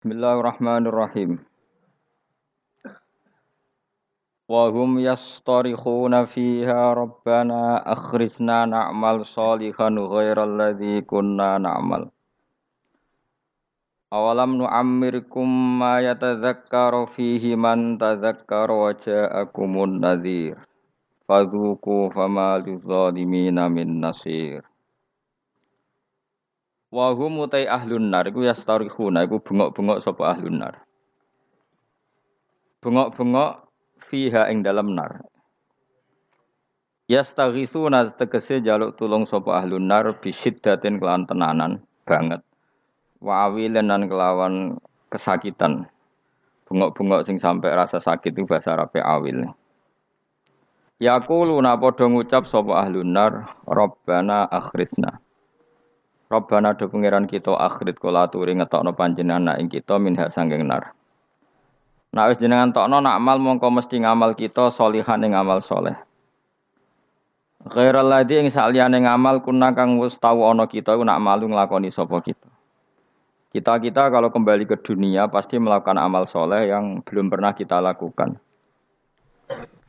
Bismillahirrahmanirrahim. Wa hum yastarikhuna fiha rabbana akhrijna na'mal salihan ghairal ladzi kunna na'mal. Awalam nu'ammirkum ma yatadzakkaru fihi man tadzakkara wa ja'akumun nadhir. Fadhuku fama lidzalimina min nasir. Wa hum utai ahlun nar iku yastarihuna iku bengok-bengok sapa ahlun nar. Bengok-bengok fiha ing dalam nar. Yastaghisuna tegese jaluk tulung sapa ahlun nar bisiddatin kelawan tenanan banget. Wa awilan lan kelawan kesakitan. Bengok-bengok sing sampai rasa sakit itu bahasa Arab awil. Yaquluna padha ngucap sapa ahlun nar, Rabbana akhrisna. Rabbana do pangeran kita akhirat kula aturi ngetokno panjenengan nak ing kita minha sanging nar. Nak wis jenengan tokno nak amal mongko mesti ngamal kita solihan ing amal soleh. Ghairal ladzi ing saliyane ngamal kuna kang wis tau ana kita nak malu nglakoni sapa kita. Kita-kita kalau kembali ke dunia pasti melakukan amal soleh yang belum pernah kita lakukan.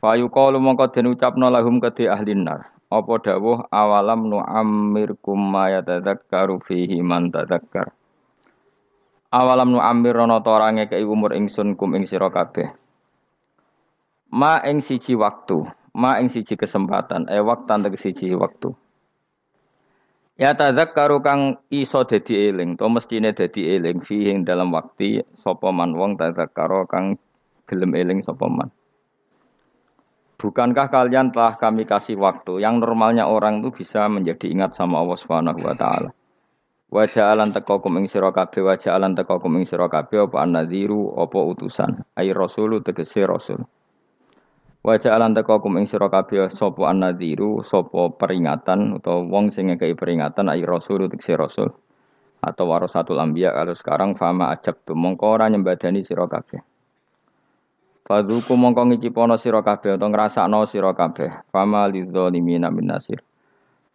Fayuqalu mongko den ucapno lahum kedhe ahli nar. Apa dawuh awalam nu'ammirkum ma yatadzakkaru fihi man tadzakkar. Awalam nu'ammir ana ta ora ngekeki umur ingsun kum ing sira kabeh. Ma ing siji waktu, ma ing siji kesempatan, e waktan tegese siji waktu. Ya tadzakkaru kang iso dadi eling, to mestine dadi eling fihi dalam waktu sapa man wong tadzakkara kang gelem eling sapa man. Bukankah kalian telah kami kasih waktu yang normalnya orang itu bisa menjadi ingat sama Allah Subhanahu wa taala. Wa ja'alan taqakum ing sira kabeh wa ja'alan taqakum ing sira kabeh apa annadhiru apa utusan. Ai rasulu tegese rasul. Wa ja'alan taqakum ing sira kabeh sapa annadhiru sapa peringatan utawa wong sing ngekeki peringatan ai rasulu tegese rasul. Atau warasatul anbiya kalau sekarang fama ajab tu mongko ora nyembadani sira kabeh. Fadhuku mongko ngicipono sira kabeh utawa ngrasakno sira kabeh. Fama lidzalimina min nasir.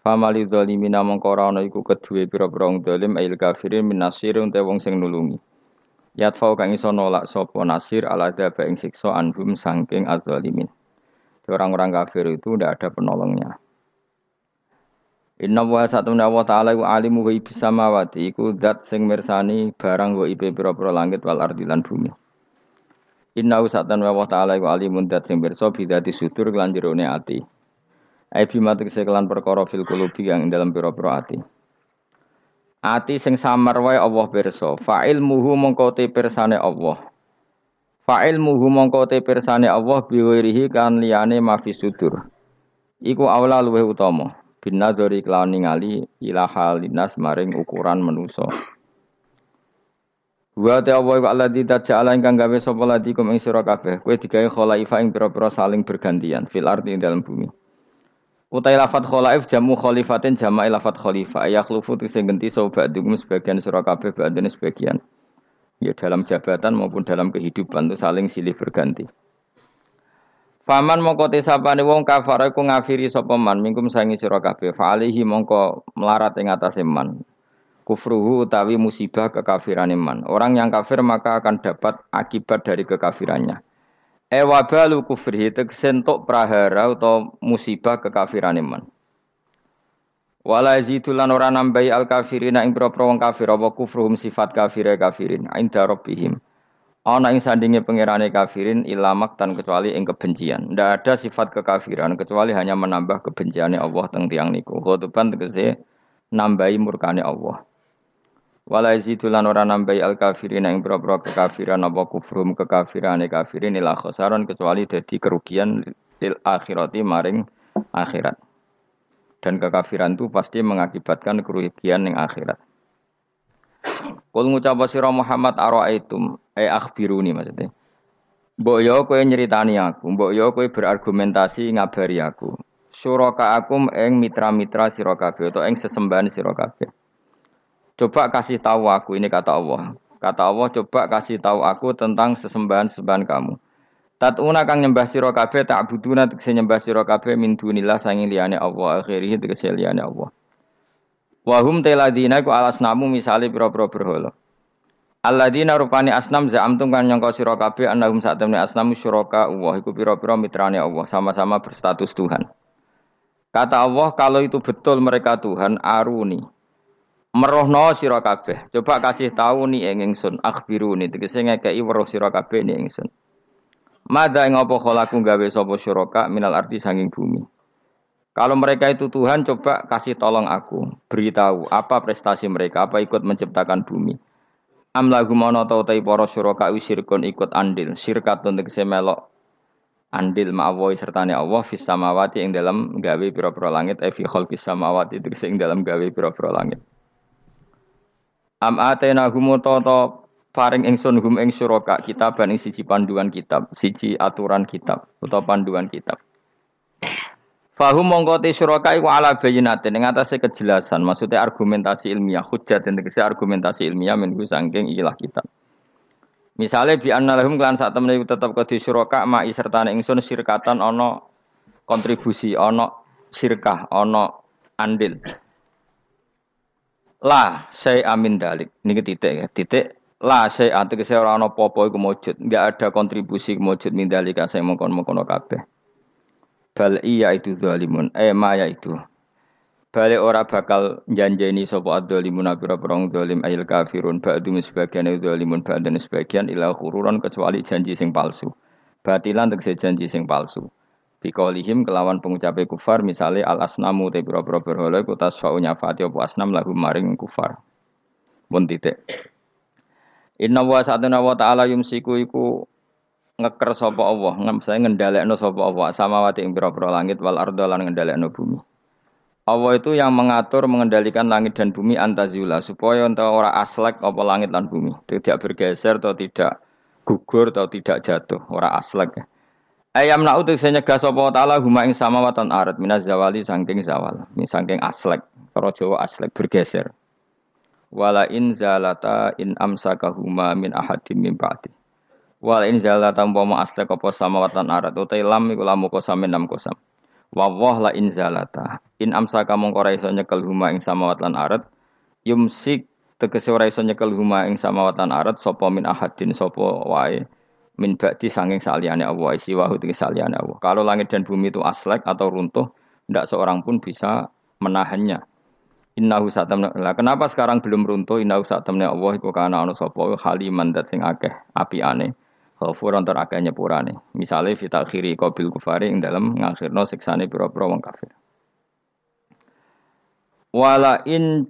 Fama lidzalimina mongko ora ana iku kedue pira-pira wong zalim ail kafirin min nasir unte wong sing nulungi. Yatfau kang iso nolak sapa nasir ala daba ing siksa anhum saking adzalimin. Orang-orang kafir itu tidak ada penolongnya. Inna wa satuna wa ta'ala iku alimu wa ibis samawati iku zat sing mirsani barang wa ibe pira-pira langit wal ardi lan bumi. Inna usatan wa ta'ala iku alimun dat sing pirsa bidati sudur kelan jerone ati. Ai bima tegese kelan perkara fil qulubi yang dalam pira-pira ati. Ati sing samar wae Allah pirsa. Fa'il muhu mongko te pirsane Allah. Fa'il muhu mongko te pirsane Allah biwirihi kan liyane mafi sudur. Iku awla luweh utama. Bin nadzari kelawan ningali ila halinas maring ukuran manusa. Wa ta Allah wa alladzi taja'ala ingkang gawe sapa ladi kum ing sira kabeh. Kowe digawe khalaifa ing pira-pira saling bergantian fil ardi ing dalam bumi. Utai lafat khalaif jamu khalifatin jama'i lafat khalifah. Yakhlufu sing genti sapa ba'dhum sebagian sira kabeh ba'dene sebagian. Ya dalam jabatan maupun dalam kehidupan itu saling silih berganti. Faman mongko tesapane wong kafar iku ngafiri sapa man mingkum sangi sira kabeh. Fa alihi mongko melarat ing atase man kufruhu utawi musibah kekafiran iman. Orang yang kafir maka akan dapat akibat dari kekafirannya. E wabalu kufrihi tegsentuk prahara atau musibah kekafiran iman. Wala zidulan ora nambahi al kafirina ing pira wong kafir apa kufruhum sifat kafire kafirin inda rabbihim. Ana ing sandinge pangerane kafirin ilamak tan kecuali ing kebencian. Ndak ada sifat kekafiran kecuali hanya menambah kebenciane Allah teng tiang niku. Khotoban tegese nambahi murkane Allah. Wala yazidulan ora nambahi al kafirin ing pira-pira kekafiran apa kufrum kekafirane kafirin ila khasaran kecuali dadi kerugian lil akhirati maring akhirat. Dan kekafiran itu pasti mengakibatkan kerugian ning akhirat. Kul ngucap sira Muhammad araaitum e akhbiruni maksudnya. Mbok yo kowe nyeritani aku, mbok yo kowe berargumentasi ngabari aku. Suraka akum ing mitra-mitra sira kabeh utawa ing sesembahan sira kabeh. Coba kasih tahu aku ini kata Allah. Kata Allah coba kasih tahu aku tentang sesembahan-sesembahan kamu. Tatuna kang nyembah sira kabeh tak buduna tegese nyembah sira kabeh min dunillah sanging liyane Allah akhirih tegese liyane Allah. Wahum teladina ku alas namu misale pira-pira berhala. Alladzina rupani asnam za'amtum kan nyangka sira kabeh annahum sak temne asnam syuraka Allah iku pira-pira mitrane Allah sama-sama berstatus Tuhan. Kata Allah kalau itu betul mereka Tuhan aruni. Merohno sira kabeh. Coba kasih tahu nih ing ingsun akhbiruni tegese ngekeki weruh sira kabeh ning ingsun. Mada ing apa kholaku gawe sapa syuraka minal arti sanging bumi. Kalau mereka itu Tuhan, coba kasih tolong aku, beritahu apa prestasi mereka, apa ikut menciptakan bumi. Am lagu mono tau tai para syuraka sirkun ikut andil, sirkat untuk melok andil ma'awoy sertane Allah fis samawati ing dalam gawe pira-pira langit e fi khalqis samawati itu ing dalam gawe pira-pira langit. Am atena humu toto paring ingsun hum ing syuraka kitab ing siji panduan kitab, siji aturan kitab utawa panduan kitab. Fahum mongko te syuraka iku ala bayinatin ing atase kejelasan, maksudnya argumentasi ilmiah, hujjat dan tegese argumentasi ilmiah menunggu sangking ilah kitab. Misalnya bi anna lahum klan sak temene tetep kodi syuraka ma sertane ingsun sirkatan ana kontribusi, ana sirkah, ana andil. Lah saya amin dalik. Niki titik ya, titik La saya tegese ora ana apa-apa iku mujud, enggak ada kontribusi mujud min dalika saya mongkon-mongkon kabeh. Bal iya itu zalimun. Eh maya itu. Balik ora bakal janjeni sapa adzalimun pira perang zalim ayil kafirun ba'du sebagian zalimun ba'dan sebagian ila khururan kecuali janji sing palsu. Batilan tegese janji sing palsu. Biqaulihim kelawan pengucape kufar misale al asnamu te pira-pira berhala iku tasfa'u nyafati apa asnam lagu maring kufar. Pun titik. Inna wa sa'atuna wa ta'ala yumsiku iku ngeker sapa Allah, saya ngendhalekno sapa Allah samawati ing pira-pira langit wal ardo lan ngendhalekno bumi. Allah itu yang mengatur mengendalikan langit dan bumi antazula supaya entah ora aslek apa langit dan bumi tidak bergeser atau tidak gugur atau tidak jatuh ora aslek ayam nak utus nyegah sapa taala huma ing samawatan arat minaz zawali saking zawal saking aslek cara Jawa aslek bergeser wala in zalata in amsakahuma min ahadim min ba'di Wal in zalata umpama aslek apa samawatan arat utai lam iku lamu kosam enam kosam. Wa la in zalata. In amsaka mongko ora iso nyekel huma ing samawat lan arat yumsik tegese ora iso nyekel huma ing samawat lan arat sapa min ahadin sapa wae min ba'di sanging saliyane Allah isi wahu tegese saliyane Allah. Kalau langit dan bumi itu aslek atau runtuh, tidak seorang pun bisa menahannya. Innahu satamna. Lah kenapa sekarang belum runtuh? Innahu satamna Allah iku kana ana sapa haliman dat sing akeh apiane Ghafuran tur akeh nyepurane. Misale fi takhiri qabil kufari ing dalam ngakhirno siksane pira-pira wong kafir. Wala in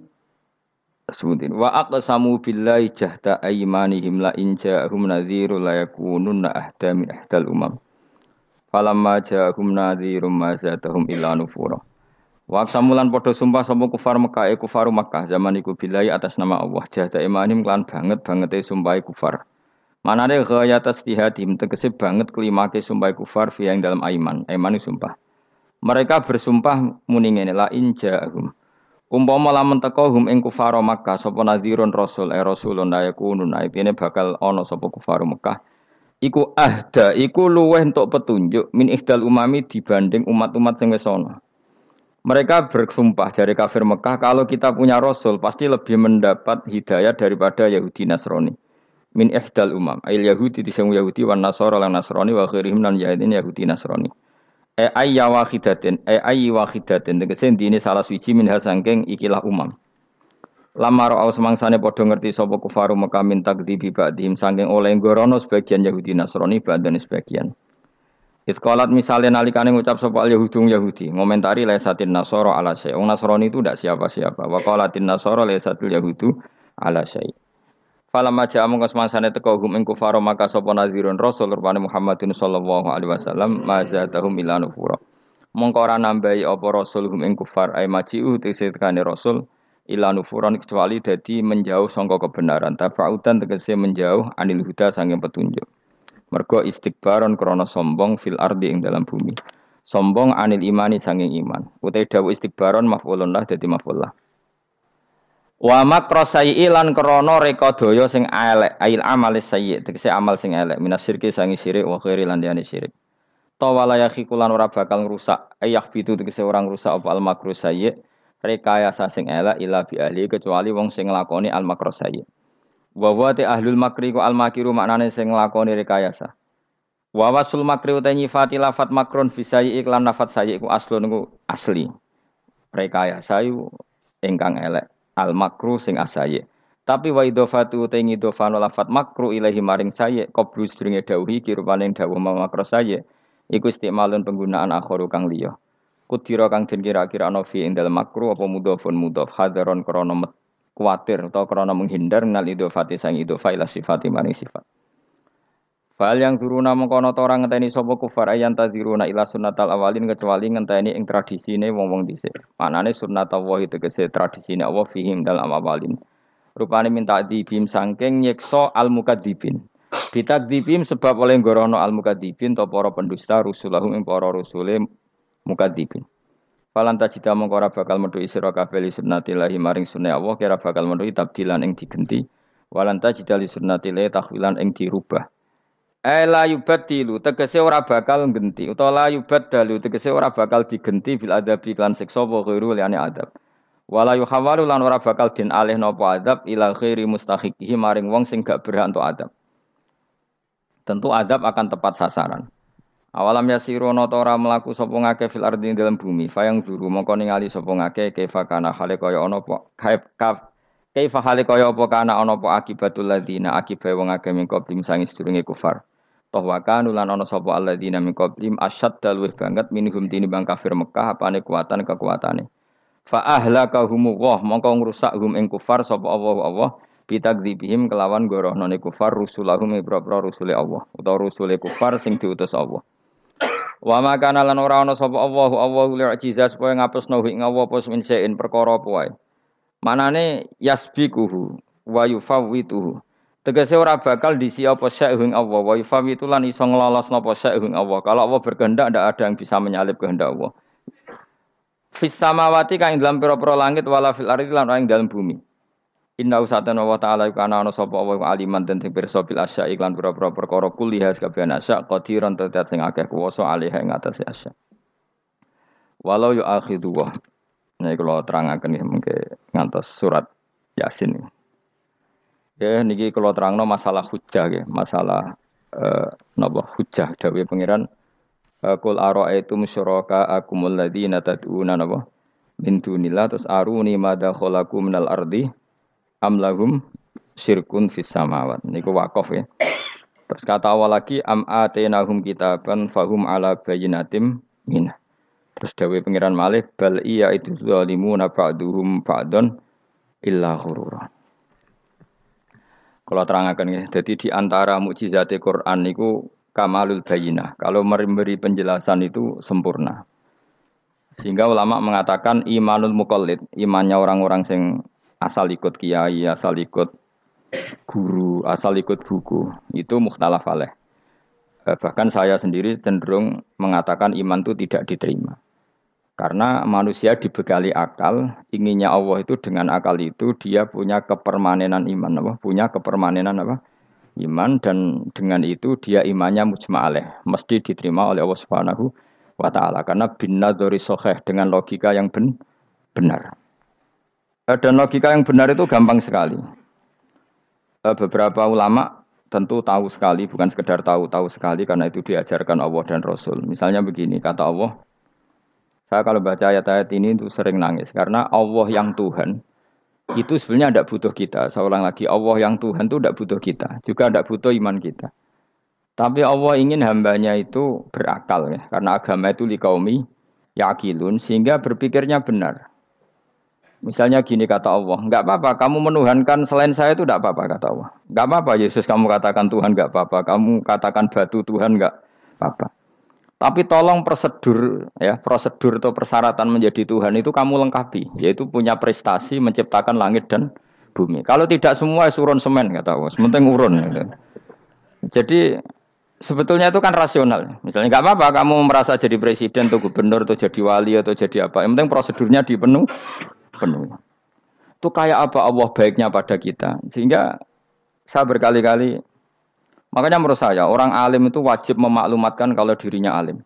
sebutin wa aqsamu billahi jahda aymanihim la in ja'ahum nadhiru la yakununna ahda min ahdal umam. Falamma ja'ahum nadhirum ma zadahum illa nufura. Wa samulan padha sumpah sapa kufar Mekah e kufaru Mekah zaman iku billahi atas nama Allah jahda imanim klan banget bangete sumpah kufar. Mana ada gaya tasdihadim tegese banget kelimake sumpah kufar via yang dalam aiman. Aiman sumpah. Mereka bersumpah muni la injahum. Umpama lamun teko hum ing kufar Makkah sapa nadhirun rasul eh rasulun la yakunun aipine bakal ana sapa kufar Makkah. Iku ahda, iku luweh untuk petunjuk min ihdal umami dibanding umat-umat sing wis ana. Mereka bersumpah dari kafir Mekah kalau kita punya rasul pasti lebih mendapat hidayah daripada Yahudi Nasrani min ihdal umam ayil yahudi disemu yahudi wan nasara lan nasrani wa khairihim lan yahudi nasrani e ayya wahidatin e ayyi wahidatin tegese dine salah suci min hasangking ikilah umam Lama ro'au semangsane padha ngerti sapa kufaru Mekah min takdzibi ba'dihim saking oleh gorono sebagian Yahudi Nasrani badan sebagian. Iskolat misalnya nalikane ngucap sapa Yahudung Yahudi, ngomentari lesatin Nasoro ala syai. Wong Nasrani itu tidak siapa-siapa. Wa qalatin Nasoro lesatul Yahudu ala syai. Fala maja amung kasmansane teko hum ing kufar maka sapa nazirun rasul rupane Muhammadin sallallahu alaihi wasallam mazatahum ila nufura. Mongko ora nambahi apa rasul hum ing kufar ay majiu tesekane rasul ila nufuran kecuali dadi menjauh sangka kebenaran tafaudan tegese menjauh anil huda sanging petunjuk. Mergo istikbaron krana sombong fil ardi ing dalam bumi. Sombong anil imani sanging iman. Utai dawu istikbaron maf'ulun lah dadi maf'ul lah. Wa makra sayyi lan krana reka daya sing elek, ail amal sayyi, tegese amal sing elek, minas sangi syirik wa khairi lan diane syirik. Tawala yakhikulan ora bakal ngrusak, ayah bitu tegese orang rusak apa al makru sayyi, rekayasa sing elek ila bi ahli kecuali wong sing nglakoni al makru sayyi. Wa wa te ahlul makri ku al makiru maknane sing nglakoni rekayasa. Wa wasul makri uta nyifati lafat makron bisayi iklan lafat sayi iku aslun iku asli. Rekayasa iku ingkang elek. Al makru sing asaye. Tapi wa idofatu te ngidofano lafat makru ilahi maring saye qablu sedurunge dawuhi kirupane dawuh makro saye iku istimalun penggunaan akhiru kang liya. Kudira kang den kira-kira ana fi ing makru apa mudhofun mudhof hadaron krana kuatir atau krana menghindar nal idofati sang idofa ila sifati maring sifat. Fal yang turuna mengkono ta ora ngenteni sapa kufar ayan taziruna ila sunnatal awalin kecuali ngenteni ing tradisine wong-wong dhisik. Manane sunnatullah tegese tradisine Allah fihim dalam awalin. Rupane minta dibim sangking nyekso al mukadzibin. Bitakdzibim sebab oleh gorono al mukadzibin to para pendusta rusulahum ing para rusule mukadzibin. Falan tajida mongko ora bakal metu sira kabeh li sunnatillahi maring sunah Allah kira bakal metu tabdilan ing digenti. Walan tajida li sunnatillahi tahwilan ing dirubah. Eh la yubaddilu tegese ora bakal genti utawa la yubaddalu tegese ora bakal digenti bil adabi lan siksa wa ghairu liane adab. Wala yuhawalu lan ora bakal din alih napa adab ila khairi mustahiqihi maring wong sing gak berhak untuk adab. Tentu adab akan tepat sasaran. Awalam yasiru ana ora mlaku sapa ngake fil ardi dalam bumi, fayang zuru mongko ningali sapa ngake kaifa kana hale kaya ana apa kaifa hale kaya apa kana ana apa akibatul ladina akibae wong akeh min qablim sangi sedurunge kufar. Toh wa kanu lan ana sapa alladzina min qablim asyad dalwih banget minhum tinimbang kafir Mekah apane kuatan kekuatane. Fa ahlakahum wa mongko ngrusak hum ing kufar sapa Allah Allah bitakdzibihim kelawan gorohno kufar rusulahum ibra-ibra rusule Allah utawa rusule kufar sing diutus Allah. Wa ma kana lan ora ana sapa Allah Allah li'jiza supaya ngapusno ing Allah apa min perkara apa. Manane yasbikuhu wa yufawwituhu. Tegese ora bakal disi apa sya'hung Allah wa yufawwitu lan iso nglolos napa sya'hung Allah. Kalau Allah berkehendak ndak ada yang bisa menyalip kehendak Allah. Fis samawati kang dalam pira-pira langit wala fil ardi lan ing dalam bumi. Inna usatan wa ta'ala iku ana sapa wa aliman den sing bil asya iklan pira-pira perkara kuliah kabeh asya qadiran tetet sing akeh kuwasa alih ing asya. Walau yu akhidu wa. Nah, kalau terangaken ya mungkin ngantos surat Yasin. Ya niki kalau terangno masalah hujah ya, masalah eh, hujah dawuh pangeran Kul ara'aitum syuraka akumul ladzina tad'una napa min dunillah terus aruni madza khalaqu minal ardi am lahum syirkun fis samawat. Niku wakaf ya. Terus kata awal lagi am atenahum kitaban fahum ala bayyinatim min terus dawuh pangeran malih bal iya itu zalimuna ba'duhum ba'don illa ghurura kalau terangkan ya, jadi di antara mukjizat Quran niku kamalul bayinah. Kalau memberi penjelasan itu sempurna. Sehingga ulama mengatakan imanul mukallid, imannya orang-orang yang asal ikut kiai, asal ikut guru, asal ikut buku, itu mukhtalaf alaih. Eh, bahkan saya sendiri cenderung mengatakan iman itu tidak diterima. Karena manusia dibekali akal, inginnya Allah itu dengan akal itu dia punya kepermanenan iman, apa? punya kepermanenan apa? iman dan dengan itu dia imannya mujma'aleh mesti diterima oleh Allah Subhanahu wa taala karena dari soheh dengan logika yang ben, benar. Eh, dan logika yang benar itu gampang sekali. Eh, beberapa ulama tentu tahu sekali, bukan sekedar tahu-tahu sekali karena itu diajarkan Allah dan Rasul. Misalnya begini, kata Allah, saya kalau baca ayat-ayat ini itu sering nangis karena Allah yang Tuhan itu sebenarnya tidak butuh kita. Saya ulang lagi, Allah yang Tuhan itu tidak butuh kita, juga tidak butuh iman kita. Tapi Allah ingin hambanya itu berakal ya, karena agama itu likaumi yakilun, sehingga berpikirnya benar. Misalnya gini kata Allah, nggak apa-apa, kamu menuhankan selain saya itu tidak apa-apa kata Allah. Nggak apa-apa Yesus kamu katakan Tuhan nggak apa-apa, kamu katakan batu Tuhan nggak apa-apa. Tapi tolong prosedur ya, prosedur atau persyaratan menjadi Tuhan itu kamu lengkapi, yaitu punya prestasi menciptakan langit dan bumi. Kalau tidak semua surun semen kata Allah, sementing urun gitu. Jadi sebetulnya itu kan rasional. Misalnya nggak apa-apa kamu merasa jadi presiden atau gubernur atau jadi wali atau jadi apa. Yang penting prosedurnya dipenuh penuh. Itu kayak apa Allah baiknya pada kita. Sehingga saya berkali-kali Makanya menurut saya orang alim itu wajib memaklumatkan kalau dirinya alim.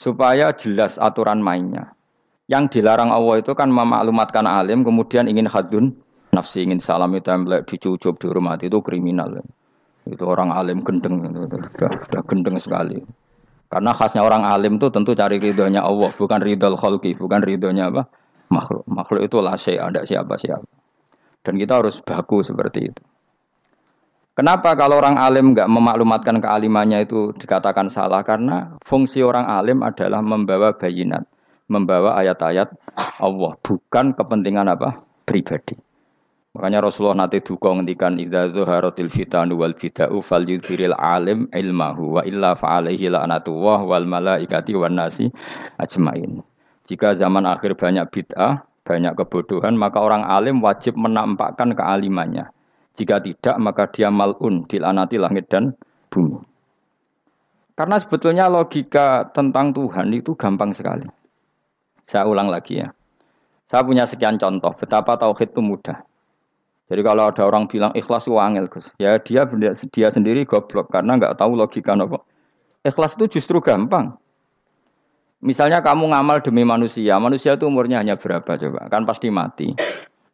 Supaya jelas aturan mainnya. Yang dilarang Allah itu kan memaklumatkan alim kemudian ingin hadun nafsi ingin salami template dicucup dihormati itu kriminal. Itu orang alim gendeng, sudah, sudah gendeng sekali. Karena khasnya orang alim itu tentu cari ridhonya Allah, bukan ridho khalqi, bukan ridhonya apa? Makhluk. Makhluk itu lah ada siapa-siapa. Dan kita harus baku seperti itu. Kenapa kalau orang alim nggak memaklumatkan kealimannya itu dikatakan salah? Karena fungsi orang alim adalah membawa bayinat, membawa ayat-ayat Allah, bukan kepentingan apa pribadi. Makanya Rasulullah nanti duka ngendikan idza zuharatil fitanu wal fida'u falyudhiril alim ilmahu wa illa fa'alaihi la'natullah wal malaikati wan nasi ajmain. Jika zaman akhir banyak bid'ah, banyak kebodohan, maka orang alim wajib menampakkan kealimannya. Jika tidak, maka dia malun, dilanati langit dan bumi. Karena sebetulnya logika tentang Tuhan itu gampang sekali. Saya ulang lagi ya. Saya punya sekian contoh betapa tauhid itu mudah. Jadi kalau ada orang bilang ikhlas itu angel, Gus. Ya dia dia sendiri goblok karena nggak tahu logika apa. Ikhlas itu justru gampang. Misalnya kamu ngamal demi manusia, manusia itu umurnya hanya berapa coba? Kan pasti mati.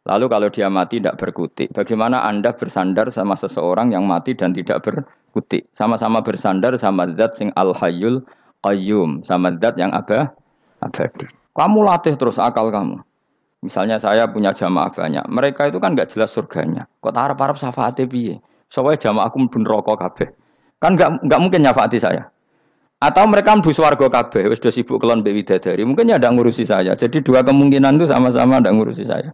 Lalu kalau dia mati tidak berkutik, bagaimana Anda bersandar sama seseorang yang mati dan tidak berkutik? Sama-sama bersandar sama zat sing al-hayyul qayyum, sama zat yang abah, abadi. Kamu latih terus akal kamu. Misalnya saya punya jamaah banyak, mereka itu kan nggak jelas surganya. Kok harap harap syafaatnya piye? Soalnya jamaah aku pun rokok kabeh. Kan nggak nggak mungkin nyafaati saya. Atau mereka mlebu swarga kabeh, wis sibuk kelon mbek widadari. Mungkin ya ndak ngurusi saya. Jadi dua kemungkinan itu sama-sama ndak ngurusi saya.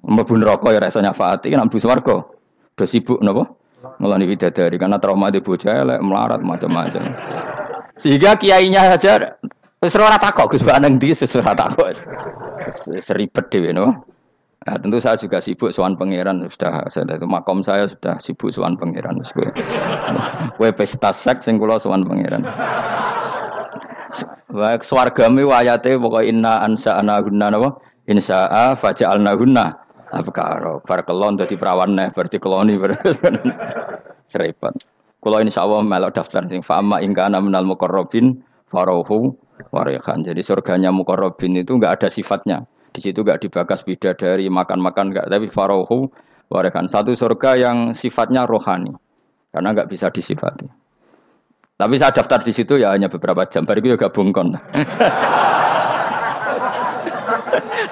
Mlebu neraka ya rasa nyafaati, kan mlebu swarga. Do sibuk napa? Ngelani widadari karena trauma di bocah elek, melarat macam-macam. Sehingga kiainya saja wis ora takok Gus Baneng di ora takok seribet dewi no. Nah, tentu saya juga sibuk soal pangeran sudah saya itu makom saya sudah sibuk soal pangeran Kue pesta seks sing kula soal pangeran. Baik swargami wayate pokok inna ansa guna napa? Insya'a faja'alna abkaro. Bar kelon dadi perawan neh berarti keloni. Seribet. Kula insyaallah melok daftar sing fa'ama ingkana minal muqarrabin farohu warihan. Jadi surganya mukorobin itu enggak ada sifatnya. Di situ enggak dibakas bidadari, makan-makan enggak, tapi farohu warihan. Satu surga yang sifatnya rohani. Karena enggak bisa disifati. Tapi saya daftar di situ ya hanya beberapa jam. Baru itu gabung kon.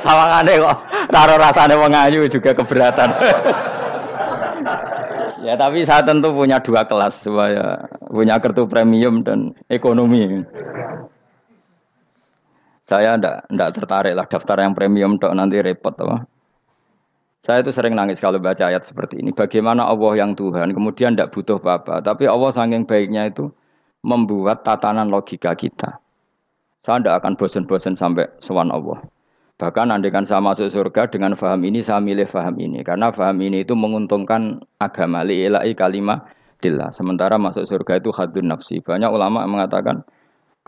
Sawangane kok raro rasane wong ayu juga keberatan. ya tapi saya tentu punya dua kelas supaya punya kartu premium dan ekonomi. Saya ndak ndak tertarik lah daftar yang premium dok nanti repot apa. Saya itu sering nangis kalau baca ayat seperti ini. Bagaimana Allah yang Tuhan kemudian ndak butuh apa-apa, tapi Allah saking baiknya itu membuat tatanan logika kita. Saya ndak akan bosan-bosan sampai sewan Allah. Bahkan andaikan saya masuk surga dengan faham ini, saya milih faham ini. Karena faham ini itu menguntungkan agama. Li'ilai kalimah dillah. Sementara masuk surga itu hadun nafsi. Banyak ulama mengatakan,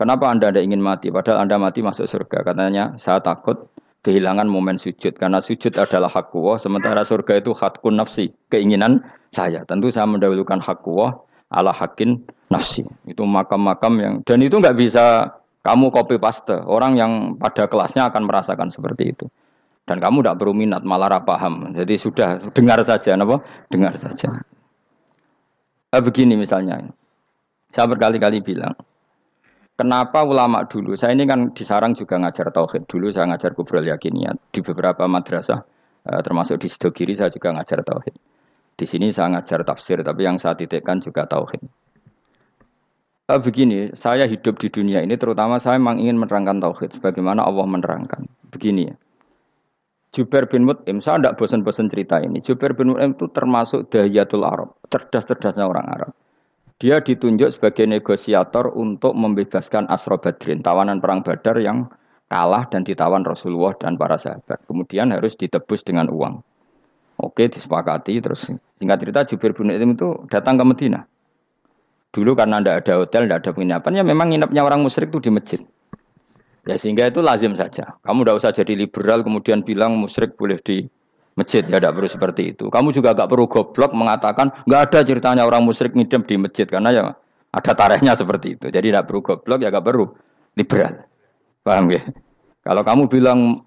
Kenapa Anda tidak ingin mati? Padahal Anda mati masuk surga. Katanya, saya takut kehilangan momen sujud. Karena sujud adalah hak Allah, sementara surga itu hakun nafsi. Keinginan saya. Tentu saya mendahulukan hak Allah ala hakin nafsi. Itu makam-makam yang... Dan itu nggak bisa kamu copy paste. Orang yang pada kelasnya akan merasakan seperti itu. Dan kamu tidak perlu minat, malah paham. Jadi sudah dengar saja, apa? Dengar saja. Nah, begini misalnya, saya berkali-kali bilang, Kenapa ulama dulu? Saya ini kan di Sarang juga ngajar tauhid. Dulu saya ngajar kubrol yakiniyat di beberapa madrasah, eh, termasuk di Sidogiri saya juga ngajar tauhid. Di sini saya ngajar tafsir, tapi yang saya titikkan juga tauhid. Begini, saya hidup di dunia ini terutama saya memang ingin menerangkan tauhid, sebagaimana Allah menerangkan. Begini ya. Jubair bin Mut'im, saya tidak bosan-bosan cerita ini. Jubair bin Mut'im itu termasuk dahiyatul Arab, cerdas-cerdasnya orang Arab. Dia ditunjuk sebagai negosiator untuk membebaskan Asro Badrin, tawanan perang Badar yang kalah dan ditawan Rasulullah dan para sahabat. Kemudian harus ditebus dengan uang. Oke, disepakati. Terus singkat cerita Jubir bin Itim itu datang ke Medina. Dulu karena tidak ada hotel, tidak ada penginapan, ya memang nginepnya orang musyrik itu di masjid. Ya sehingga itu lazim saja. Kamu tidak usah jadi liberal kemudian bilang musyrik boleh di masjid ya tidak perlu seperti itu. Kamu juga gak perlu goblok mengatakan nggak ada ceritanya orang musyrik ngidam di masjid karena ya ada tarikhnya seperti itu. Jadi tidak perlu goblok ya gak perlu liberal. Paham ya? Kalau kamu bilang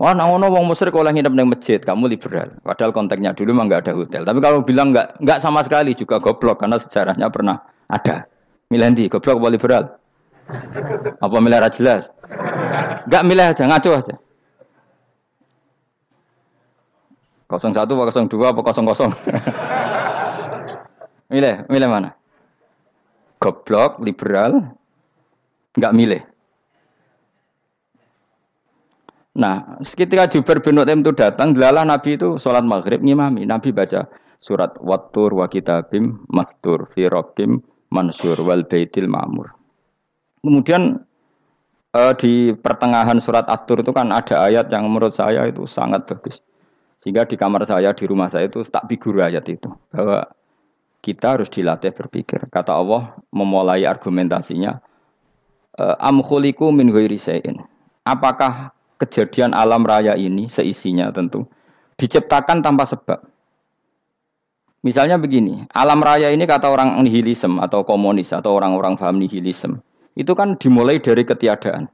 Wah, nang ono wong musyrik oleh nginep nang masjid, kamu liberal. Padahal konteksnya dulu mah nggak ada hotel. Tapi kalau bilang nggak nggak sama sekali juga goblok karena sejarahnya pernah ada. Milih di goblok apa liberal? Apa milih jelas? Nggak milih aja, ngaco aja. 01 apa 02 apa 00? milih, milih mana? Goblok, liberal, nggak milih. Nah, ketika Jubair bin Mut'im itu datang, delalah Nabi itu sholat maghrib ngimami. Nabi baca surat Wattur wa kitabim mastur fi rokim mansur wal baitil ma'mur. Kemudian eh, di pertengahan surat At-Tur itu kan ada ayat yang menurut saya itu sangat bagus. Sehingga di kamar saya, di rumah saya itu tak figur ayat itu. Bahwa kita harus dilatih berpikir. Kata Allah memulai argumentasinya. Eh, Am khuliku min Apakah kejadian alam raya ini seisinya tentu diciptakan tanpa sebab. Misalnya begini, alam raya ini kata orang nihilisme atau komunis atau orang-orang paham nihilisme, itu kan dimulai dari ketiadaan.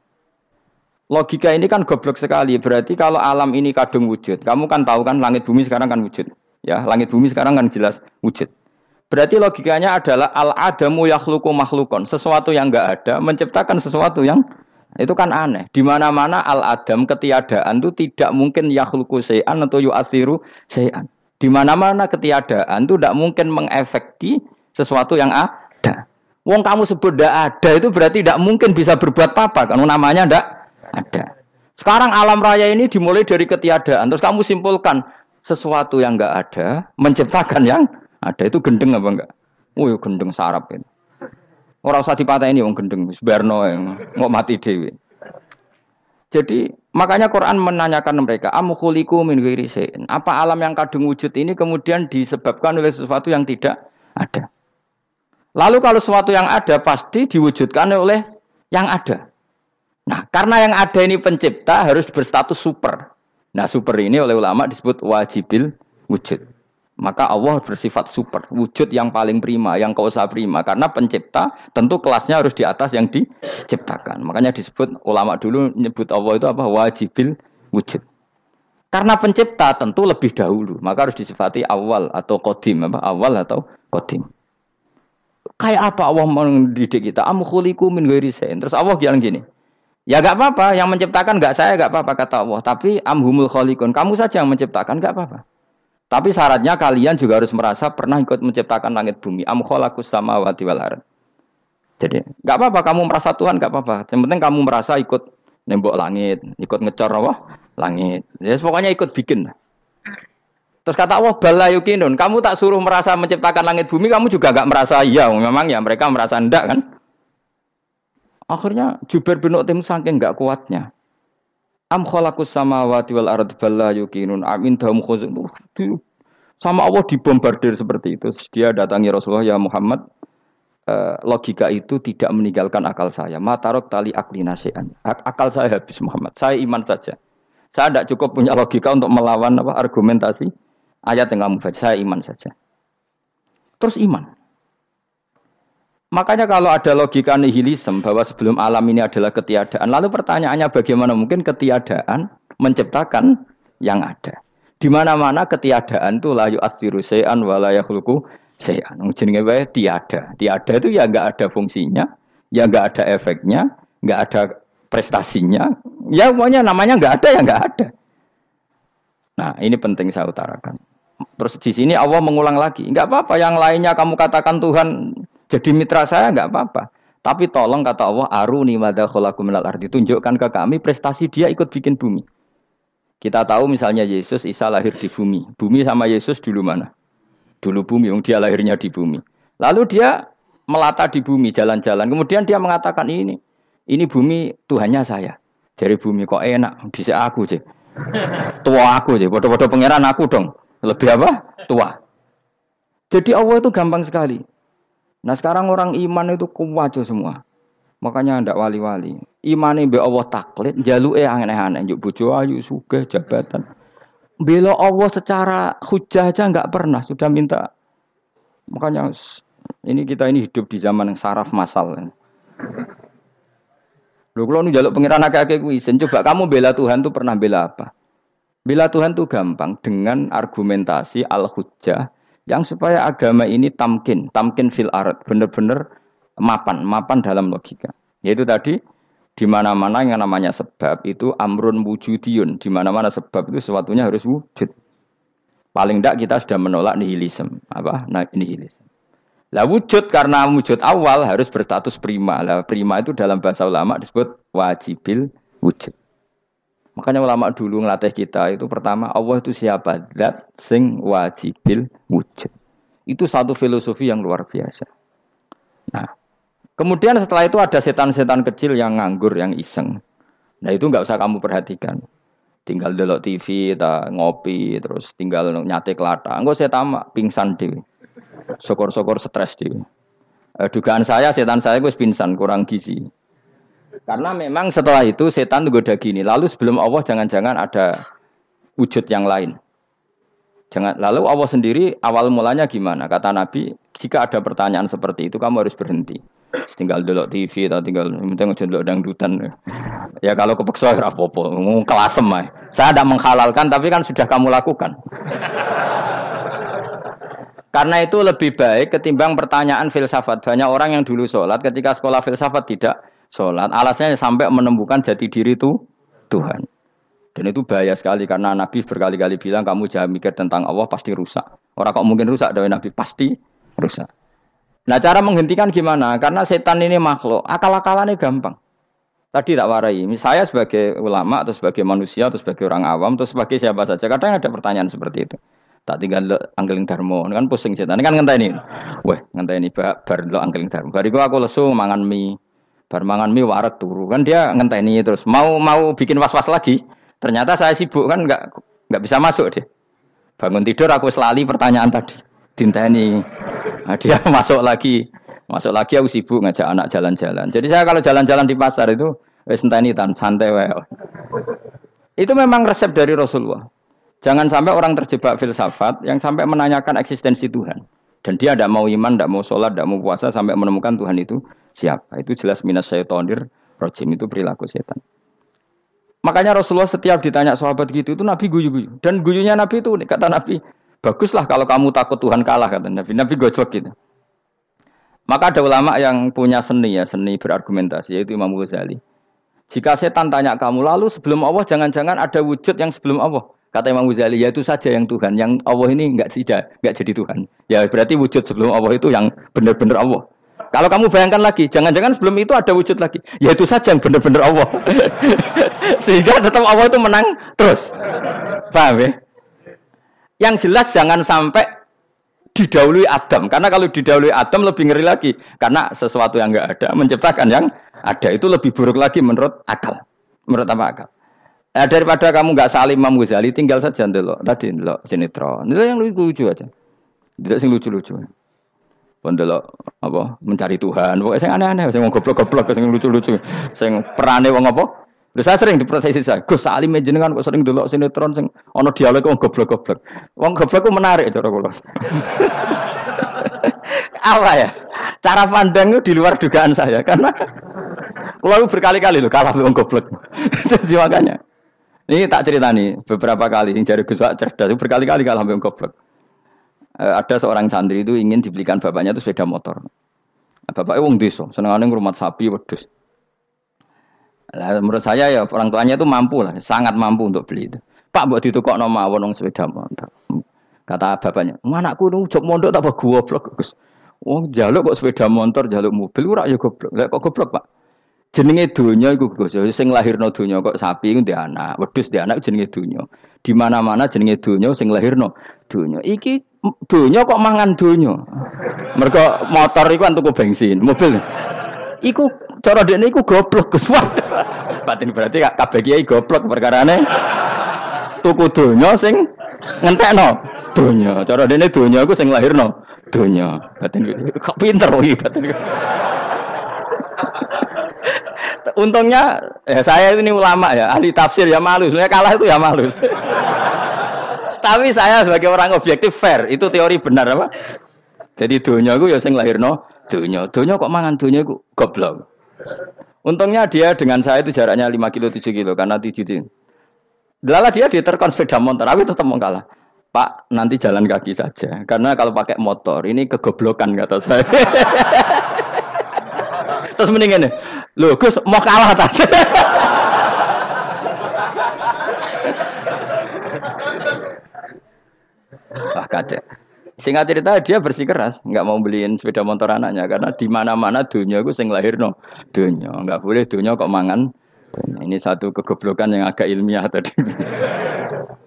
Logika ini kan goblok sekali. Berarti kalau alam ini kadung wujud, kamu kan tahu kan langit bumi sekarang kan wujud. Ya, langit bumi sekarang kan jelas wujud. Berarti logikanya adalah al adamu yakhluqu makhlukon, sesuatu yang enggak ada menciptakan sesuatu yang itu kan aneh. Di mana-mana al-adam ketiadaan itu tidak mungkin yakhluku sayan atau yu'athiru sayan. Di mana-mana ketiadaan itu tidak mungkin mengefeki sesuatu yang ada. Wong kamu sebut tidak ada itu berarti tidak mungkin bisa berbuat apa kan namanya tidak ada. Sekarang alam raya ini dimulai dari ketiadaan. Terus kamu simpulkan sesuatu yang enggak ada menciptakan yang ada itu gendeng apa enggak? Oh, gendeng sarap ini. Orang usah ini wong gendeng, sebarno yang mau mati dewi. Jadi makanya Quran menanyakan mereka, amukhuliku min Apa alam yang kadung wujud ini kemudian disebabkan oleh sesuatu yang tidak ada. Lalu kalau sesuatu yang ada pasti diwujudkan oleh yang ada. Nah, karena yang ada ini pencipta harus berstatus super. Nah, super ini oleh ulama disebut wajibil wujud. Maka Allah bersifat super, wujud yang paling prima, yang kau usah prima. Karena pencipta tentu kelasnya harus di atas yang diciptakan. Makanya disebut ulama dulu nyebut Allah itu apa? Wajibil wujud. Karena pencipta tentu lebih dahulu, maka harus disifati awal atau kodim, apa? Awal atau kodim. Kayak apa Allah mendidik kita? Amkhuliku min Terus Allah bilang gini, Ya gak apa-apa, yang menciptakan gak saya gak apa-apa kata Allah. Tapi amhumul kholikun, kamu saja yang menciptakan gak apa-apa. Tapi syaratnya kalian juga harus merasa pernah ikut menciptakan langit bumi. Am khalaqus samawati wal ard. Jadi, nggak apa-apa kamu merasa Tuhan nggak apa-apa. Yang penting kamu merasa ikut nembok langit, ikut ngecor apa? Langit. Ya pokoknya ikut bikin. Terus kata Allah bala yukinun, kamu tak suruh merasa menciptakan langit bumi, kamu juga nggak merasa iya. Memang ya mereka merasa ndak kan? Akhirnya Jubair bin Utim saking nggak kuatnya. Am khalaqus samawati wal ard balla yuqinun amin dahum khuzun. Sama Allah dibombardir seperti itu. Dia datangi Rasulullah ya Muhammad eh, logika itu tidak meninggalkan akal saya. Matarok tali akli nasian. Akal saya habis Muhammad. Saya iman saja. Saya tidak cukup punya logika untuk melawan apa argumentasi ayat yang kamu baca. Saya iman saja. Terus iman. Makanya kalau ada logika nihilisme bahwa sebelum alam ini adalah ketiadaan, lalu pertanyaannya bagaimana mungkin ketiadaan menciptakan yang ada? Di mana-mana ketiadaan itu layu asiru se'an walayahulku se'an. Jenenge wae tiada. Tiada itu ya enggak ada fungsinya, ya enggak ada efeknya, enggak ada prestasinya. Ya pokoknya namanya enggak ada ya enggak ada. Nah, ini penting saya utarakan. Terus di sini Allah mengulang lagi, enggak apa-apa yang lainnya kamu katakan Tuhan jadi mitra saya nggak apa-apa. Tapi tolong kata Allah, aruni madza khalaqu minal ardi. Tunjukkan ke kami prestasi dia ikut bikin bumi. Kita tahu misalnya Yesus Isa lahir di bumi. Bumi sama Yesus dulu mana? Dulu bumi, dia lahirnya di bumi. Lalu dia melata di bumi, jalan-jalan. Kemudian dia mengatakan ini, ini bumi Tuhannya saya. Dari bumi kok enak, di aku sih. Tua aku sih, bodoh-bodoh pangeran aku dong. Lebih apa? Tua. Jadi Allah itu gampang sekali. Nah sekarang orang iman itu kuwajo semua. Makanya ndak wali-wali. Iman be Allah taklid, jaluke aneh-aneh, njuk bojo ayu, sugih, jabatan. Bela Allah secara hujah aja nggak pernah, sudah minta. Makanya ini kita ini hidup di zaman yang saraf masal. Lu kalau nu jaluk pengiran akeh-akeh kuwi, coba kamu bela Tuhan tuh pernah bela apa? Bila Tuhan itu gampang dengan argumentasi al-hujjah yang supaya agama ini tamkin, tamkin fil art, benar-benar mapan, mapan dalam logika. Yaitu tadi di mana-mana yang namanya sebab itu amrun wujudiyun, di mana-mana sebab itu sesuatunya harus wujud. Paling tidak kita sudah menolak nihilisme, apa? Nah, nihilisme. Lah wujud karena wujud awal harus berstatus prima. Lah prima itu dalam bahasa ulama disebut wajibil wujud. Makanya ulama dulu ngelatih kita itu pertama Allah itu siapa? Zat sing wajibil wujud. Itu satu filosofi yang luar biasa. Nah, kemudian setelah itu ada setan-setan kecil yang nganggur, yang iseng. Nah itu nggak usah kamu perhatikan. Tinggal delok TV, ta, ngopi, terus tinggal nyate kelata. Enggak saya tamak, pingsan dewi. Sokor-sokor stres dewi. Eh, dugaan saya setan saya gue pingsan, kurang gizi. Karena memang setelah itu setan goda gini. Lalu sebelum Allah jangan-jangan ada wujud yang lain. Jangan. Lalu Allah sendiri awal mulanya gimana? Kata Nabi, jika ada pertanyaan seperti itu kamu harus berhenti. Tinggal dulu TV atau tinggal penting dulu dangdutan. Ya kalau kepeksa ya apa-apa, kelasem Saya tidak menghalalkan tapi kan sudah kamu lakukan. Karena itu lebih baik ketimbang pertanyaan filsafat. Banyak orang yang dulu sholat ketika sekolah filsafat tidak sholat. Alasannya sampai menemukan jati diri itu Tuhan. Dan itu bahaya sekali karena Nabi berkali-kali bilang kamu jangan mikir tentang Allah pasti rusak. Orang kok mungkin rusak dari Nabi pasti rusak. Nah cara menghentikan gimana? Karena setan ini makhluk, akal-akalannya gampang. Tadi tak warai, saya sebagai ulama atau sebagai manusia atau sebagai orang awam atau sebagai siapa saja, kadang ada pertanyaan seperti itu. Tak tinggal lo anggeling darmo, kan pusing setan, kan ngenteni. Wah, ngenteni bar lo anggeling darmo. Bariku aku lesu mangan mie, Bar mangan mie waret turu. Kan dia ngenteni terus mau mau bikin was-was lagi. Ternyata saya sibuk kan nggak nggak bisa masuk deh. Bangun tidur aku selali pertanyaan tadi. Dinteni. Nah, dia masuk lagi. Masuk lagi aku sibuk ngajak anak jalan-jalan. Jadi saya kalau jalan-jalan di pasar itu wis enteni tan santai wae. Itu memang resep dari Rasulullah. Jangan sampai orang terjebak filsafat yang sampai menanyakan eksistensi Tuhan. Dan dia tidak mau iman, tidak mau sholat, tidak mau puasa sampai menemukan Tuhan itu siapa. Itu jelas minas syaitonir rojim itu perilaku setan. Makanya Rasulullah setiap ditanya sahabat gitu itu Nabi guyu-guyu. Dan guyunya Nabi itu kata Nabi, baguslah kalau kamu takut Tuhan kalah kata Nabi. Nabi gojok gitu. Maka ada ulama yang punya seni ya, seni berargumentasi yaitu Imam Ghazali. Jika setan tanya kamu lalu sebelum Allah jangan-jangan ada wujud yang sebelum Allah. Kata Imam Ghazali, ya itu saja yang Tuhan. Yang Allah ini enggak tidak, enggak jadi Tuhan. Ya berarti wujud sebelum Allah itu yang benar-benar Allah. Kalau kamu bayangkan lagi, jangan-jangan sebelum itu ada wujud lagi. Ya itu saja yang benar-benar Allah. Sehingga tetap Allah itu menang terus. Paham ya? Yang jelas jangan sampai didahului Adam. Karena kalau didahului Adam lebih ngeri lagi. Karena sesuatu yang enggak ada menciptakan yang ada. Itu lebih buruk lagi menurut akal. Menurut apa akal? Nah, daripada kamu nggak salim Imam Ghazali, tinggal saja. Tadi dulu sinetron. Itu yang lucu-lucu aja. Tidak sing lucu-lucu. Pendelok apa mencari Tuhan. Pokoknya sing aneh-aneh, sing goblok-goblok, sing lucu-lucu, sing perane wong apa? Lha saya sering diprosesi saya. Gus Salim jenengan kok sering delok sinetron sing ana dialog wong goblok-goblok. Wong goblok ku menarik cara kula. apa ya? Cara pandang itu di luar dugaan saya karena kula berkali-kali loh kalah wong goblok. Jadi makanya ini tak cerita nih beberapa kali yang jari Gus cerdas berkali-kali kalau sampai goblok. E, ada seorang santri itu ingin dibelikan bapaknya itu sepeda motor. Nah, bapaknya wong desa, senengane rumah sapi wedhus. Nah, menurut saya ya orang tuanya itu mampu lah, sangat mampu untuk beli itu. Pak buat itu kok nama wong sepeda motor. Kata bapaknya, anakku nu jok mondok tak goblok Gus. Wong jaluk kok sepeda motor, jaluk mobil ora ya goblok. Lah kok goblok, Pak? jenenge donya iku Gus. Sing lahirno donya kok sapi iku anak, wedhus ndek anak jenenge donya. Di mana-mana jenenge donya sing lahirno donya. Iki donya kok mangan donya. Mergo motor iku tuku bensin, mobil. Iku cara dekne iku goblok Gus. Batin berarti kabeh kiai goblok perkarane tuku donya sing ngentekno donya. Cara dekne donya iku sing lahirno donya. Batin kok pinter iki batin. Untungnya ya saya ini ulama ya, ahli tafsir ya malu. Sebenarnya kalah itu ya malu. Tapi saya sebagai orang objektif fair, itu teori benar apa? Jadi dunia itu ya sing lahirno dunia. Dunia kok mangan dunia itu goblok. Untungnya dia dengan saya itu jaraknya 5 kilo 7 kilo karena 7 kilo. Delala dia diterkon sepeda motor, aku tetap mau kalah. Pak, nanti jalan kaki saja. Karena kalau pakai motor, ini kegoblokan kata saya. Terus mendingan nih, lu Gus mau kalah tadi. Wah kacau. Singkat cerita dia bersikeras, nggak mau beliin sepeda motor anaknya karena di mana-mana dunia gue sing lahir no dunia, nggak boleh dunia kok mangan. Ini satu kegoblokan yang agak ilmiah tadi.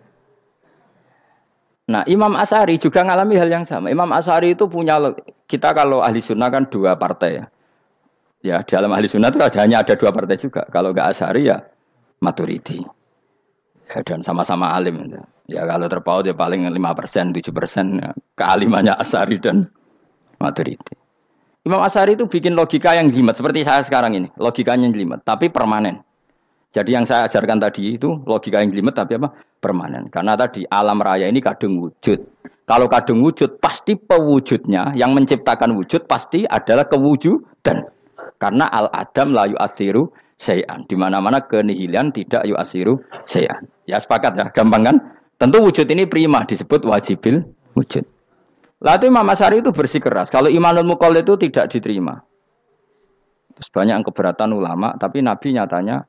Nah, Imam Asari juga mengalami hal yang sama. Imam Asari itu punya kita kalau ahli sunnah kan dua partai ya. Ya, dalam ahli sunnah itu hanya ada dua partai juga. Kalau nggak Asari ya Maturidi. Dan sama-sama alim. Ya kalau terpaut ya paling 5 persen, 7 persen. Ya. Kealimannya Asari dan Maturidi. Imam Asari itu bikin logika yang jelimet. Seperti saya sekarang ini. Logikanya jelimet. Tapi permanen. Jadi yang saya ajarkan tadi itu logika yang jelimet tapi apa? Permanen. Karena tadi alam raya ini kadung wujud. Kalau kadung wujud pasti pewujudnya yang menciptakan wujud pasti adalah kewujudan. Karena al adam layu asiru sayan. Di mana-mana kenihilan tidak yu asiru sayan. Ya sepakat ya, gampang kan? Tentu wujud ini prima disebut wajibil wujud. Lalu Imam Asari itu bersikeras. Kalau imanul mukol itu tidak diterima. Terus banyak yang keberatan ulama, tapi Nabi nyatanya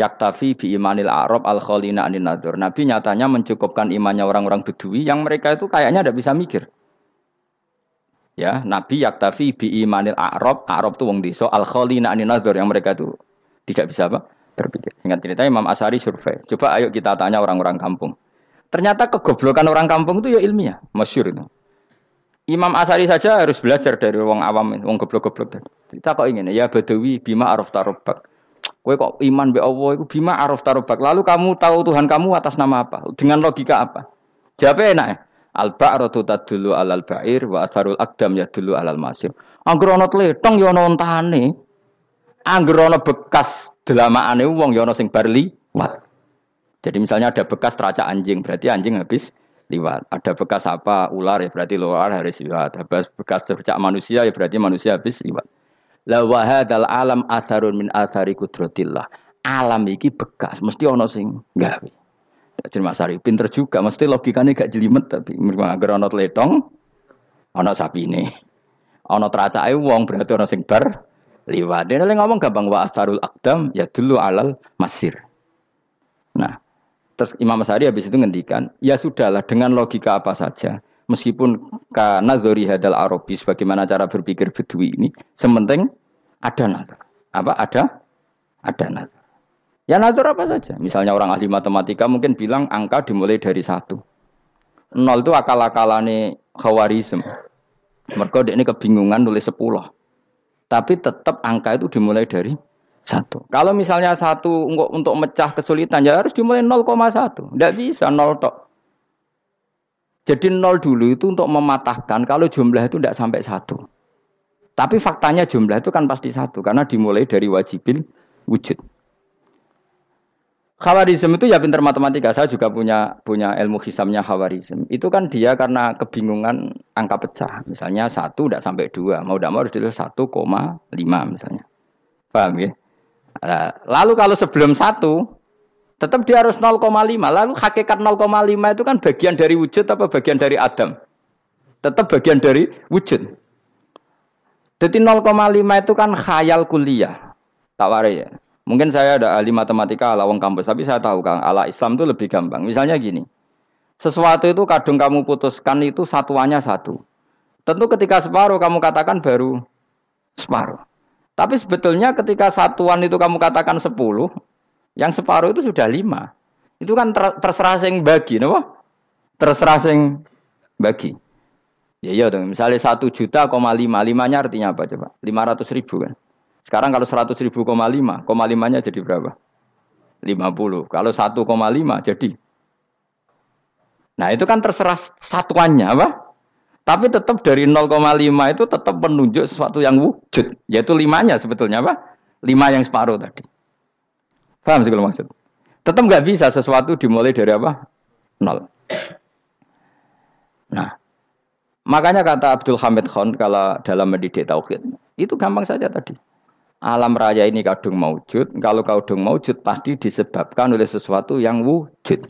yaktafi bi imanil arab al kholina anin nadur. Nabi nyatanya mencukupkan imannya orang-orang bedui yang mereka itu kayaknya tidak bisa mikir. Ya, Nabi yaktafi bi imanil arab, arab itu wong desa al kholina anin nadur yang mereka itu tidak bisa apa? Berpikir. Singkat cerita Imam Asari survei. Coba ayo kita tanya orang-orang kampung. Ternyata kegoblokan orang kampung itu ya ilmiah, masyur itu. Imam Asari saja harus belajar dari wong awam, wong goblok-goblok. Kita kok ingin ya Badawi bima araf tarobak. Kowe kok iman be Allah itu bima araf tarobak. Lalu kamu tahu Tuhan kamu atas nama apa? Dengan logika apa? Jawabnya enak ya. Al ba'ratu tadullu alal ba'ir wa asarul akdam ya dulu alal masir. Angger ana tletong ya ana ontane. Angger ana bekas delamaane wong ya ana sing bar liwat. Jadi misalnya ada bekas teracak anjing, berarti anjing habis liwat. Ada bekas apa ular ya berarti ular harus liwat. Ada bekas tercak manusia ya berarti manusia habis liwat. La wahadal alam asarun min asari kudrotillah. Alam iki bekas, mesti ono sing gawe. Jadi Mas Ari pinter juga, mesti logikanya gak jelimet tapi agar ono letong, ono ini, ono teracai wong berarti ono sing bar liwat. Dia ngomong gampang wa asarul akdam ya dulu alal masir. Nah, terus Imam Sari habis itu ngendikan, ya sudahlah dengan logika apa saja, meskipun karena zori hadal Arabi sebagaimana cara berpikir Bedui ini, sementing ada nazar. Apa? Ada? Ada nazar. Ya nazar apa saja. Misalnya orang ahli matematika mungkin bilang angka dimulai dari satu. Nol itu akal-akalane khawarizm. Mereka ini kebingungan nulis sepuluh. Tapi tetap angka itu dimulai dari satu. Kalau misalnya satu untuk, untuk mecah kesulitan ya harus dimulai 0,1. Tidak bisa nol tok. Jadi nol dulu itu untuk mematahkan kalau jumlah itu tidak sampai satu. Tapi faktanya jumlah itu kan pasti satu karena dimulai dari wajibil wujud. Khawarizm itu ya pinter matematika. Saya juga punya punya ilmu hisamnya khawarizm. Itu kan dia karena kebingungan angka pecah. Misalnya satu tidak sampai dua, mau tidak mau harus ditulis satu koma lima misalnya. Paham ya? Lalu kalau sebelum satu, tetap dia harus 0,5. Lalu hakikat 0,5 itu kan bagian dari wujud apa bagian dari Adam? Tetap bagian dari wujud. Jadi 0,5 itu kan khayal kuliah. Tawari ya. Mungkin saya ada ahli matematika ala wong kampus, tapi saya tahu Kang, ala Islam itu lebih gampang. Misalnya gini. Sesuatu itu kadung kamu putuskan itu satuannya satu. Tentu ketika separuh kamu katakan baru separuh. Tapi sebetulnya ketika satuan itu kamu katakan sepuluh, yang separuh itu sudah lima. Itu kan ter terserah sing bagi, no? Terserah sing bagi. Ya iya misalnya satu juta koma lima, limanya artinya apa coba? Lima ratus ribu kan. Sekarang kalau seratus ribu koma lima, koma limanya jadi berapa? Lima puluh. Kalau satu koma lima jadi. Nah itu kan terserah satuannya apa? Tapi tetap dari 0,5 itu tetap menunjuk sesuatu yang wujud, yaitu limanya sebetulnya apa? Lima yang separuh tadi. Paham sih kalau maksud? Tetap nggak bisa sesuatu dimulai dari apa? Nol. Nah, Makanya kata Abdul Hamid Khan kalau dalam mendidik tauhid, itu gampang saja tadi. Alam raya ini kadung maujud. Kalau kadung maujud pasti disebabkan oleh sesuatu yang wujud.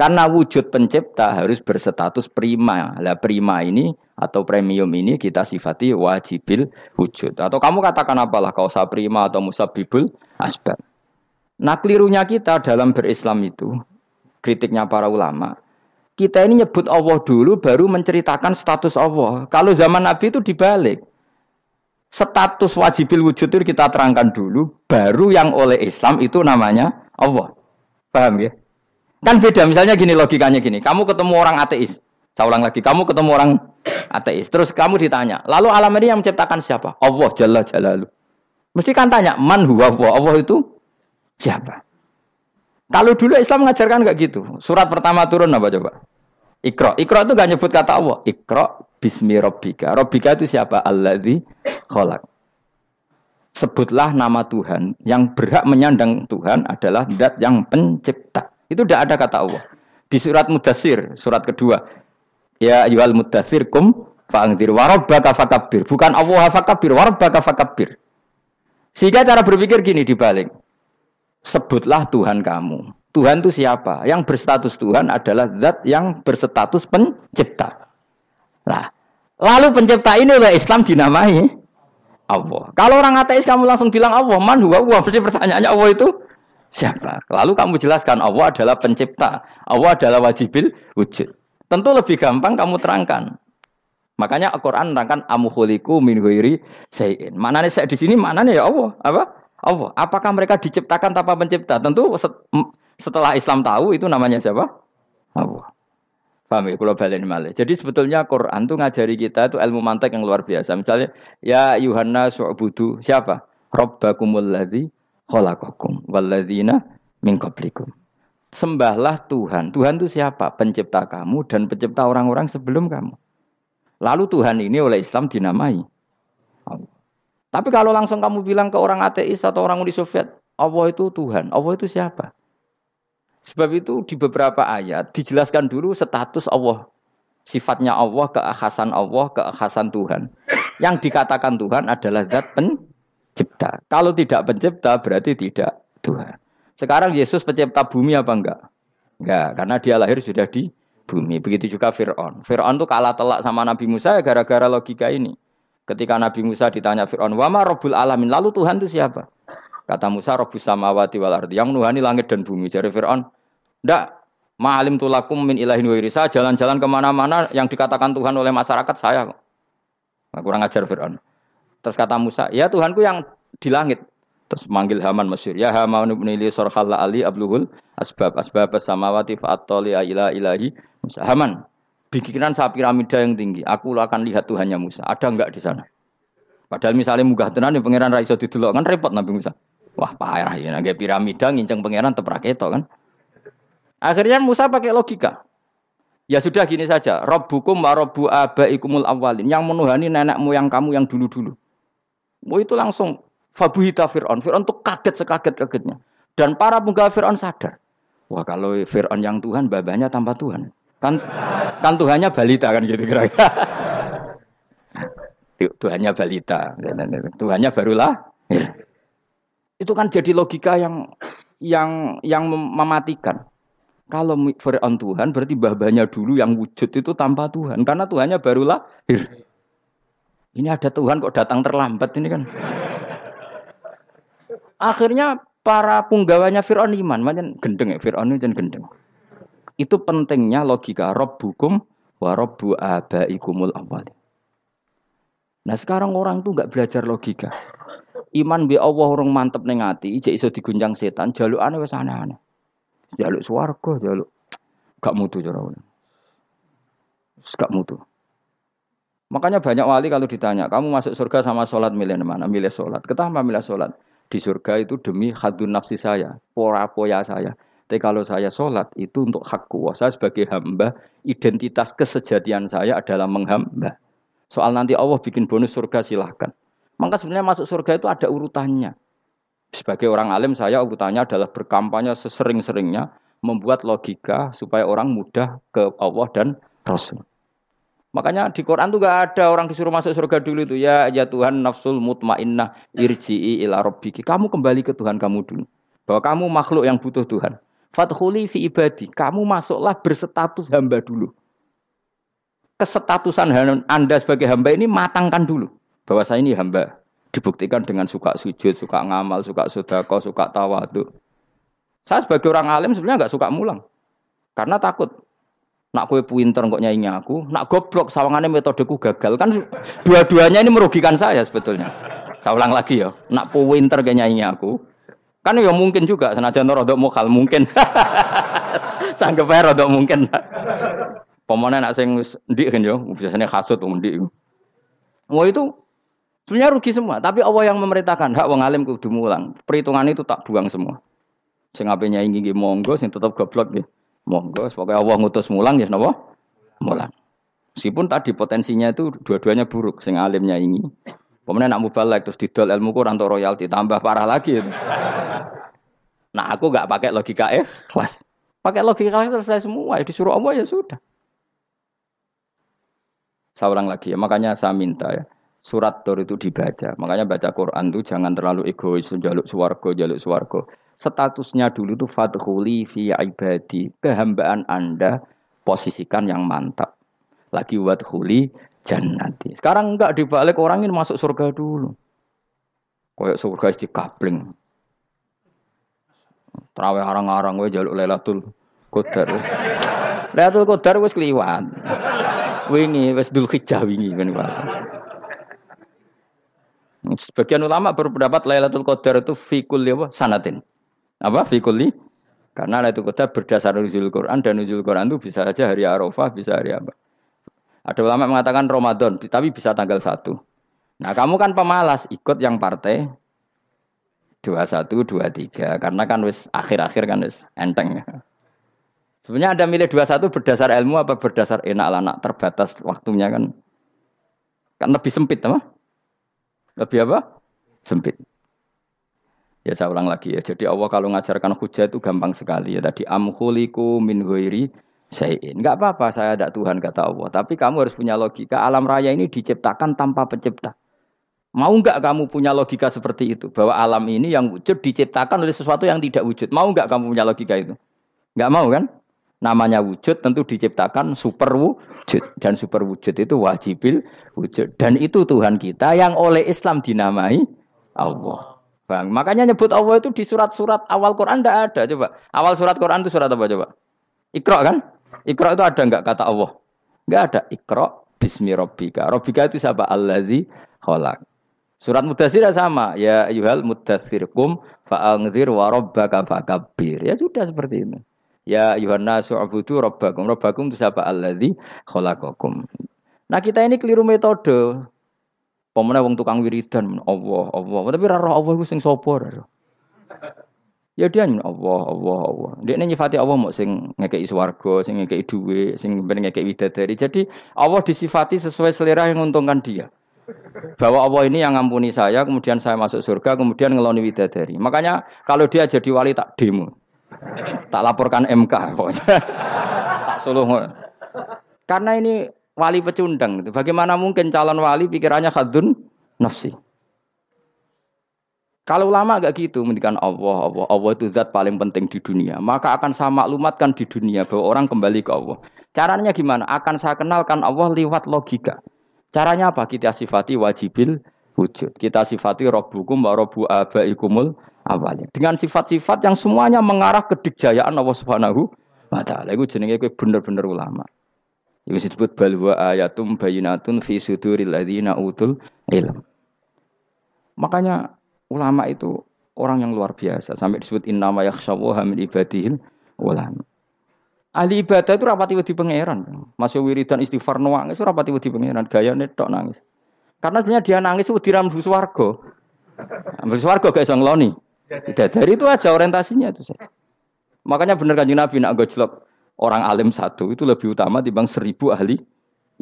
Karena wujud pencipta harus berstatus prima. Lah prima ini atau premium ini kita sifati wajibil wujud. Atau kamu katakan apalah kausa prima atau musabibul asbab. Nah kelirunya kita dalam berislam itu, kritiknya para ulama, kita ini nyebut Allah dulu baru menceritakan status Allah. Kalau zaman Nabi itu dibalik. Status wajibil wujud itu kita terangkan dulu, baru yang oleh Islam itu namanya Allah. Paham ya? Kan beda, misalnya gini logikanya gini, kamu ketemu orang ateis, saya ulang lagi, kamu ketemu orang ateis, terus kamu ditanya, lalu alam ini yang menciptakan siapa? Allah Jalla Jalalu. Mesti kan tanya, man huwa Allah, Allah itu siapa? Kalau dulu Islam mengajarkan enggak gitu. Surat pertama turun apa coba? Ikro. Ikro itu gak nyebut kata Allah. Ikro bismi robbika. Robbika itu siapa? Alladzi kholak. Sebutlah nama Tuhan. Yang berhak menyandang Tuhan adalah dat yang pencipta. Itu tidak ada kata Allah. Di surat Mudasir, surat kedua. Ya yual Mudasir kum fa'angdir warabbaka fakabir. Bukan Allah fakabir, warabbaka fakabir. Sehingga cara berpikir gini dibalik. Sebutlah Tuhan kamu. Tuhan itu siapa? Yang berstatus Tuhan adalah zat yang berstatus pencipta. Nah, lalu pencipta ini oleh Islam dinamai Allah. Kalau orang ateis kamu langsung bilang Allah, man huwa Allah. Berarti pertanyaannya Allah itu siapa? Lalu kamu jelaskan Allah adalah pencipta. Allah adalah wajibil wujud. Tentu lebih gampang kamu terangkan. Makanya Al-Quran menerangkan amuhuliku min huiri sayin. Maknanya saya di sini maknanya ya Allah. Apa? Allah. Apakah mereka diciptakan tanpa pencipta? Tentu setelah Islam tahu itu namanya siapa? Allah. Paham ya? Kalau balik malih. Jadi sebetulnya Quran itu ngajari kita itu ilmu mantek yang luar biasa. Misalnya, ya Yuhanna su'budu siapa? Rabbakumul ladzi khalaqakum walladzina min qablikum. Sembahlah Tuhan. Tuhan itu siapa? Pencipta kamu dan pencipta orang-orang sebelum kamu. Lalu Tuhan ini oleh Islam dinamai Allah. Tapi kalau langsung kamu bilang ke orang ateis atau orang Uni Soviet, Allah itu Tuhan. Allah itu siapa? Sebab itu di beberapa ayat dijelaskan dulu status Allah. Sifatnya Allah, keakhasan Allah, keakhasan Tuhan. Yang dikatakan Tuhan adalah zat pencipta. Kalau tidak pencipta berarti tidak Tuhan. Sekarang Yesus pencipta bumi apa enggak? Enggak, karena dia lahir sudah di bumi. Begitu juga Fir'aun. Fir'aun itu kalah telak sama Nabi Musa ya gara-gara logika ini. Ketika Nabi Musa ditanya Fir'aun, wama robul alamin, lalu Tuhan itu siapa? Kata Musa, Robus samawati wal ardi. Yang nuhani langit dan bumi. Jadi Fir'aun, ndak Ma'alim tulakum min ilahin wairi. Saya jalan-jalan ke mana-mana yang dikatakan Tuhan oleh masyarakat saya. Nah, kurang ajar Fir'aun. Terus kata Musa, ya Tuhanku yang di langit. Terus manggil Haman Mesir. Ya Haman ibnili sorkhalla ali abluhul asbab asbab samawati fa'atoli ila ilahi Musa. Haman, bikinan saya piramida yang tinggi. Aku akan lihat Tuhannya Musa. Ada enggak di sana? Padahal misalnya munggah tenan ya pangeran raiso didelok kan repot Nabi Musa. Wah parah ya, nggak piramida nginceng pangeran teprak itu kan. Akhirnya Musa pakai logika. Ya sudah gini saja, Robbukum wa robbu abaikumul awalin. Yang menuhani nenek moyang kamu yang dulu-dulu. Mau itu langsung fabuhita Fir'aun. Fir'aun tuh kaget sekaget-kagetnya. Dan para penggawa Fir'aun sadar. Wah kalau Fir'aun yang Tuhan, babanya tanpa Tuhan. Kan kan Tuhannya balita kan gitu kira-kira. Tuhannya balita. Tuhannya barulah. Itu kan jadi logika yang yang yang mematikan. Kalau Fir'aun Tuhan berarti babanya dulu yang wujud itu tanpa Tuhan. Karena Tuhannya baru lahir. Ini ada Tuhan kok datang terlambat ini kan. Akhirnya para punggawanya Fir'aun iman. Macam gendeng ya, Fir'aun itu gendeng. Itu pentingnya logika. Robbukum wa robbu abaikumul awal. Nah sekarang orang tuh nggak belajar logika. Iman bi Allah orang mantep ning ati, ijek iso diguncang setan, jalukane wis aneh-aneh. Jaluk swarga, jaluk gak mutu cara Gak mutu. Makanya banyak wali kalau ditanya, kamu masuk surga sama sholat milih mana? Milih sholat. Kenapa milih sholat? Di surga itu demi hadun nafsi saya, pora poya saya. Tapi kalau saya sholat itu untuk hak kuasa sebagai hamba, identitas kesejatian saya adalah menghamba. Soal nanti Allah bikin bonus surga silahkan. Maka sebenarnya masuk surga itu ada urutannya. Sebagai orang alim saya urutannya adalah berkampanye sesering-seringnya membuat logika supaya orang mudah ke Allah dan Rasul. Makanya di Quran tuh gak ada orang disuruh masuk surga dulu itu ya ya Tuhan nafsul mutmainnah irji'i ila rabbiki. Kamu kembali ke Tuhan kamu dulu. Bahwa kamu makhluk yang butuh Tuhan. Fathuli fi ibadi. Kamu masuklah berstatus hamba dulu. Kesetatusan Anda sebagai hamba ini matangkan dulu. Bahwa saya ini hamba. Dibuktikan dengan suka sujud, suka ngamal, suka sodako, suka tawadu. Saya sebagai orang alim sebenarnya nggak suka mulang. Karena takut Nak kue pinter kok nyanyi aku, nak goblok sawangannya metodeku gagal kan dua-duanya ini merugikan saya sebetulnya. Saya ulang lagi ya, nak pinter kayak nyanyi aku, kan ya mungkin juga senajan rodok mokal mungkin. Sanggup aja rodok mungkin. Pemana nak sing ndik kan yo, biasanya kasut ndik. Mau itu sebenarnya rugi semua, tapi Allah yang memerintahkan hak wong alim kudu mulang. Perhitungan itu tak buang semua. Sing ape nyanyi monggo, sing tetap goblok ya. Monggo, pokoknya Allah ngutus mulang ya napa? Mulang. Meskipun tadi potensinya itu dua-duanya buruk, sing alimnya ini. Kemudian nak mubalek terus didol ilmu kurang untuk royalti tambah parah lagi. Nah aku nggak pakai logika kelas, Pakai logika selesai semua, ya disuruh Allah ya sudah. Saya lagi ya, makanya saya minta ya surat Tur itu dibaca. Makanya baca Quran itu jangan terlalu egois, jaluk suwargo, jaluk suwargo statusnya dulu itu fadkhuli fi ibadi. Kehambaan Anda posisikan yang mantap. Lagi wadkhuli jannati. Sekarang enggak dibalik orang ini masuk surga dulu. Kayak surga di kapling. Terawih arang-arang gue jaluk Lailatul Qadar. Lailatul Qadar wis kliwat. Wingi wis dul hijjah wingi kan Sebagian ulama berpendapat Lailatul Qadar itu fikul ya sanatin. Apa fikuli? Karena itu kota berdasar nuzul Quran dan nuzul Quran itu bisa saja hari Arafah, bisa hari apa. Ada ulama mengatakan Ramadan, tapi bisa tanggal satu. Nah kamu kan pemalas, ikut yang partai dua satu dua tiga karena kan wis akhir-akhir kan wis enteng. Sebenarnya ada milih dua satu berdasar ilmu apa berdasar enak anak terbatas waktunya kan. Kan lebih sempit apa? Lebih apa? Sempit. Ya saya ulang lagi ya. Jadi Allah kalau ngajarkan hujah itu gampang sekali ya. Tadi amhuliku min ghairi sayin. Enggak apa-apa saya ada Tuhan kata Allah. Tapi kamu harus punya logika. Alam raya ini diciptakan tanpa pencipta. Mau enggak kamu punya logika seperti itu? Bahwa alam ini yang wujud diciptakan oleh sesuatu yang tidak wujud. Mau enggak kamu punya logika itu? Enggak mau kan? Namanya wujud tentu diciptakan super wujud. Dan super wujud itu wajibil wujud. Dan itu Tuhan kita yang oleh Islam dinamai Allah. Bang. Makanya nyebut Allah itu di surat-surat awal Quran tidak ada. Coba. Awal surat Quran itu surat apa coba? Iqra kan? Iqra itu ada enggak kata Allah? Enggak ada. Iqra bismi rabbika. Rabbika itu siapa? Allazi khalaq. Surat Mudathir sama. Ya ayuhal mudathir kum fa'angzir wa rabbaka. Ya sudah seperti itu. Ya ayuhan nasu abudu rabbakum. Itu siapa? Allazi khalaqakum. Nah kita ini keliru metode. Pemene wong tukang wiridan Allah, Allah. Tapi ora roh Allah iku sing sapa Ya dia Allah, Allah, Allah. Dia nyifati Allah mau sing ngekei swarga, sing ngekei duwe, sing ngekei widadari. Jadi Allah disifati sesuai selera yang menguntungkan dia. Bahwa Allah ini yang ngampuni saya, kemudian saya masuk surga, kemudian ngeloni widadari. Makanya kalau dia jadi wali tak demo. Tak laporkan MK tak suluh. Karena ini wali pecundang. Bagaimana mungkin calon wali pikirannya khadun nafsi? Kalau ulama gak gitu, mendikan Allah, Allah, Allah itu zat paling penting di dunia. Maka akan saya maklumatkan di dunia bahwa orang kembali ke Allah. Caranya gimana? Akan saya kenalkan Allah lewat logika. Caranya apa? Kita sifati wajibil wujud. Kita sifati robbukum wa robbu abaikumul awalnya. Dengan sifat-sifat yang semuanya mengarah ke dikjayaan Allah Subhanahu wa taala. Iku jenenge bener-bener ulama. Itu disebut balwa ayatum bayinatun fi suduril ladzina utul ilm. Makanya ulama itu orang yang luar biasa sampai disebut innama yakhshawaha min ibadihil ulama. Ahli ibadah itu rapati wedi pangeran. Masuk wiridan istighfar nangis itu rapati wedi pangeran, gaya tok nangis. Karena sebenarnya dia nangis itu wedi rambu swarga. Rambu swarga gak. Dari itu aja orientasinya itu saja. Makanya benar kan Nabi nak gojlok orang alim satu itu lebih utama dibanding seribu ahli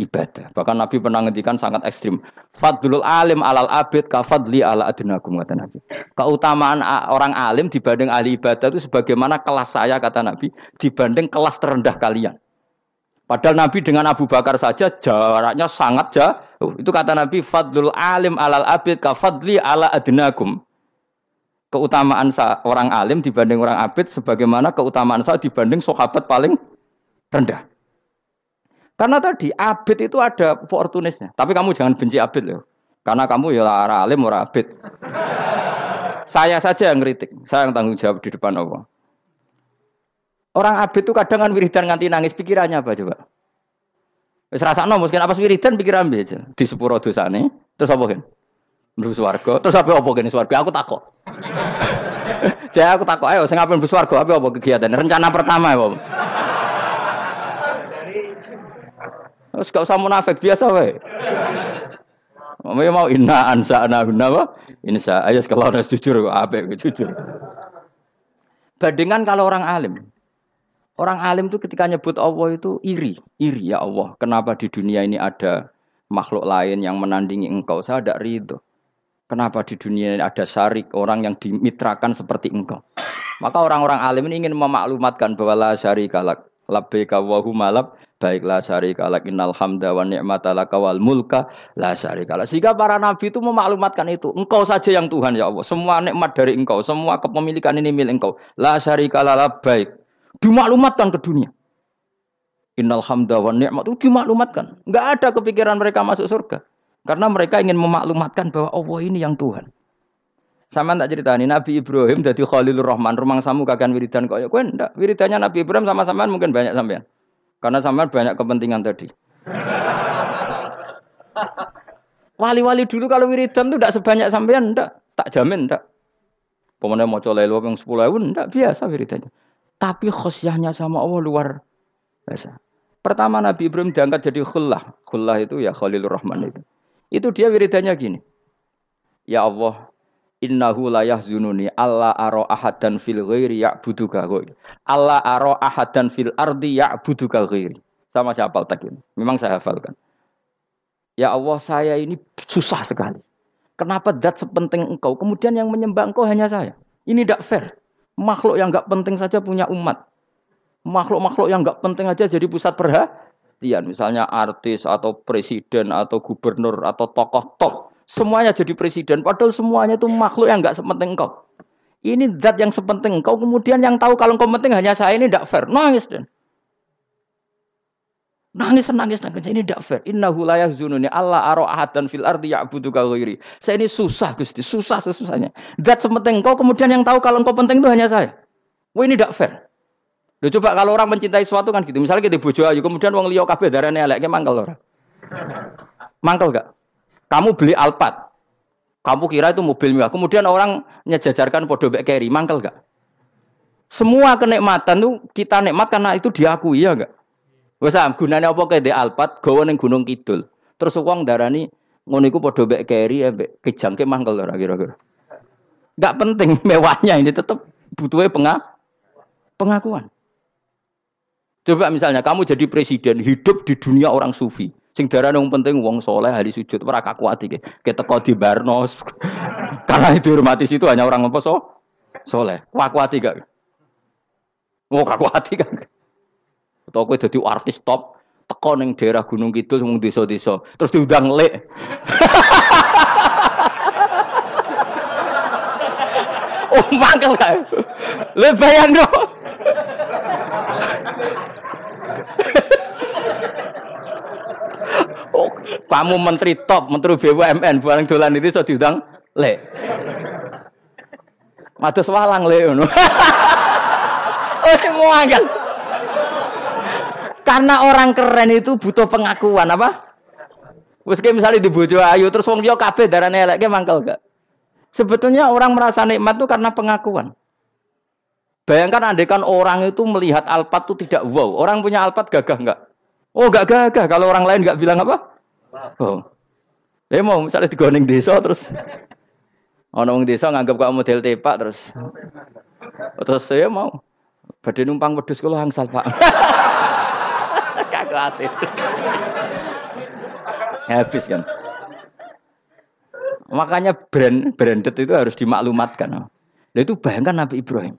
ibadah. Bahkan Nabi pernah ngendikan sangat ekstrim. Fadlul alim alal abid kafadli ala adnakum kata Nabi. Keutamaan orang alim dibanding ahli ibadah itu sebagaimana kelas saya kata Nabi dibanding kelas terendah kalian. Padahal Nabi dengan Abu Bakar saja jaraknya sangat jauh. Itu kata Nabi, Fadlul alim alal abid ka fadli ala adnakum. Keutamaan orang alim dibanding orang abid sebagaimana keutamaan saya dibanding sahabat paling rendah. Karena tadi abid itu ada oportunisnya. Tapi kamu jangan benci abid loh. Karena kamu ya orang alim, orang abid. saya saja yang kritik. Saya yang tanggung jawab di depan Allah. Orang abid itu kadang kan wiridan nganti nangis pikirannya apa coba? Wis rasakno mungkin apa wiridan pikiran aja di sepuro dosane. Terus apa kan? Mlebu swarga. Terus apa apa kene swarga? Aku takok. Jadi aku takok ayo sing ape mlebu swarga apa apa kegiatan? Rencana pertama ya, Terus gak usah munafik biasa wae. Mau mau inna ansa ana apa? Insa ayo kalau harus jujur apa jujur. Bandingan kalau orang alim, Orang alim itu ketika nyebut Allah itu iri, iri ya Allah. Kenapa di dunia ini ada makhluk lain yang menandingi engkau? Saya tidak ridho. Kenapa di dunia ini ada syarik orang yang dimitrakan seperti engkau? Maka orang-orang alim ini ingin memaklumatkan bahwa la syarikalak labbaika wa baiklah syarikalak innal hamda wa ni'mata laka wal mulka la syarikalak. Sehingga para nabi itu memaklumatkan itu. Engkau saja yang Tuhan ya Allah. Semua nikmat dari engkau, semua kepemilikan ini milik engkau. La syarikalak baik dimaklumatkan ke dunia. Innal hamda wa ni'mat itu dimaklumatkan. Enggak ada kepikiran mereka masuk surga. Karena mereka ingin memaklumatkan bahwa Allah ini yang Tuhan. Sama tak cerita ini Nabi Ibrahim jadi Khalilur Rahman rumang samu kagian wiridan kaya kowe ndak wiridannya Nabi Ibrahim sama sampean mungkin banyak sampean. Karena sampean banyak kepentingan tadi. Wali-wali dulu kalau wiridan tuh tidak sebanyak sampean ndak, tak jamin ndak. Pemenang mau colai yang sepuluh ribu ndak biasa wiridannya. Tapi khosyahnya sama Allah luar biasa. Pertama Nabi Ibrahim diangkat jadi khullah. Khullah itu ya Khalilur Rahman itu. Itu dia wiridanya gini. Ya Allah, innahu la yahzununi alla ara ahadan fil ghairi ya'buduka ghairi. Alla ara ahadan fil ardi ya'buduka ghairi. Sama saya hafal tak. Memang saya hafalkan. Ya Allah, saya ini susah sekali. Kenapa dat sepenting engkau, kemudian yang menyembah engkau hanya saya? Ini tidak fair. Makhluk yang nggak penting saja punya umat. Makhluk-makhluk yang nggak penting aja jadi pusat perhatian. Misalnya artis atau presiden atau gubernur atau tokoh top. Semuanya jadi presiden. Padahal semuanya itu makhluk yang nggak sepenting engkau. Ini zat yang sepenting engkau. Kemudian yang tahu kalau engkau penting hanya saya ini tidak fair. Nangis dan. Nangis nangis nangis ini tidak fair. Inna hulayah zununi Allah aro dan fil ardi ya'budu ghairi. Saya ini susah Gusti, susah sesusahnya. Zat sepenting kau kemudian yang tahu kalau engkau penting itu hanya saya. Wah ini tidak fair. Loh, coba kalau orang mencintai sesuatu kan gitu. Misalnya kita bojo ayu, kemudian wong liya kabeh darane elek, mangkel ora? Mangkel gak? Kamu beli Alphard. Kamu kira itu mobil mewah. Kemudian orang nyejajarkan podo bek carry, mangkel gak? Semua kenikmatan tuh kita nikmat karena itu diakui ya enggak? Wes am gunane apa kae de Alpat gawa ning Gunung Kidul. Terus wong darani ngono iku padha mek keri ambek kejangke mangkel ora kira-kira. Enggak penting mewahnya ini tetap butuhnya penga pengakuan. Coba misalnya kamu jadi presiden hidup di dunia orang sufi. Sing darah yang penting wong soleh hari sujud ora kakuati ke. Keteko di Barnos. Karena itu hormati situ hanya orang apa so? Soleh. Kakuati gak? Mau kakuati gak? Atau kowe dadi artis top teko ning daerah Gunung Kidul wong desa-desa, terus diundang lek. oh, mangkel kae. Le bayang no. Oh, kamu menteri top, menteri BUMN, barang dolan itu so diundang lek. Mados walang ngono. oh, semua kan. Karena orang keren itu butuh pengakuan apa? Wes misalnya di bojo ayu terus wong dia kabeh darane elek mangkel gak? Sebetulnya orang merasa nikmat itu karena pengakuan. Bayangkan kan orang itu melihat alpat itu tidak wow. Orang punya alpat gagah enggak? Oh enggak gagah. Kalau orang lain enggak bilang apa? Oh. Ya mau misalnya digoning desa terus orang wong desa nganggap kamu model tepak terus terus saya mau badhe numpang wedhus kula angsal Pak. Kagak Habis kan. Makanya brand branded itu harus dimaklumatkan. Nah, itu bayangkan Nabi Ibrahim.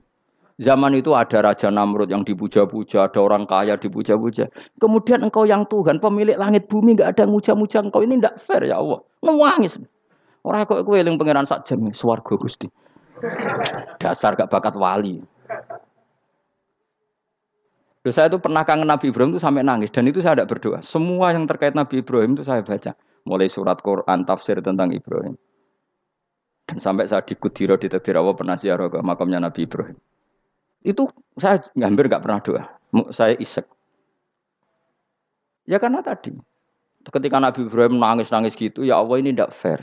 Zaman itu ada Raja Namrud yang dipuja-puja, ada orang kaya dipuja-puja. Kemudian engkau yang Tuhan, pemilik langit bumi, nggak ada muja-muja engkau. Ini tidak fair ya Allah. Nangis. Orang kok kue yang pangeran sak jam, swargo gusti. Dasar gak bakat wali. Loh, saya itu pernah kangen Nabi Ibrahim itu sampai nangis dan itu saya tidak berdoa. Semua yang terkait Nabi Ibrahim itu saya baca. Mulai surat Quran, tafsir tentang Ibrahim. Dan sampai saya di Kudiro di Allah pernah ziarah ke makamnya Nabi Ibrahim. Itu saya hampir nggak pernah doa. Saya isek. Ya karena tadi. Ketika Nabi Ibrahim nangis-nangis gitu, ya Allah ini tidak fair.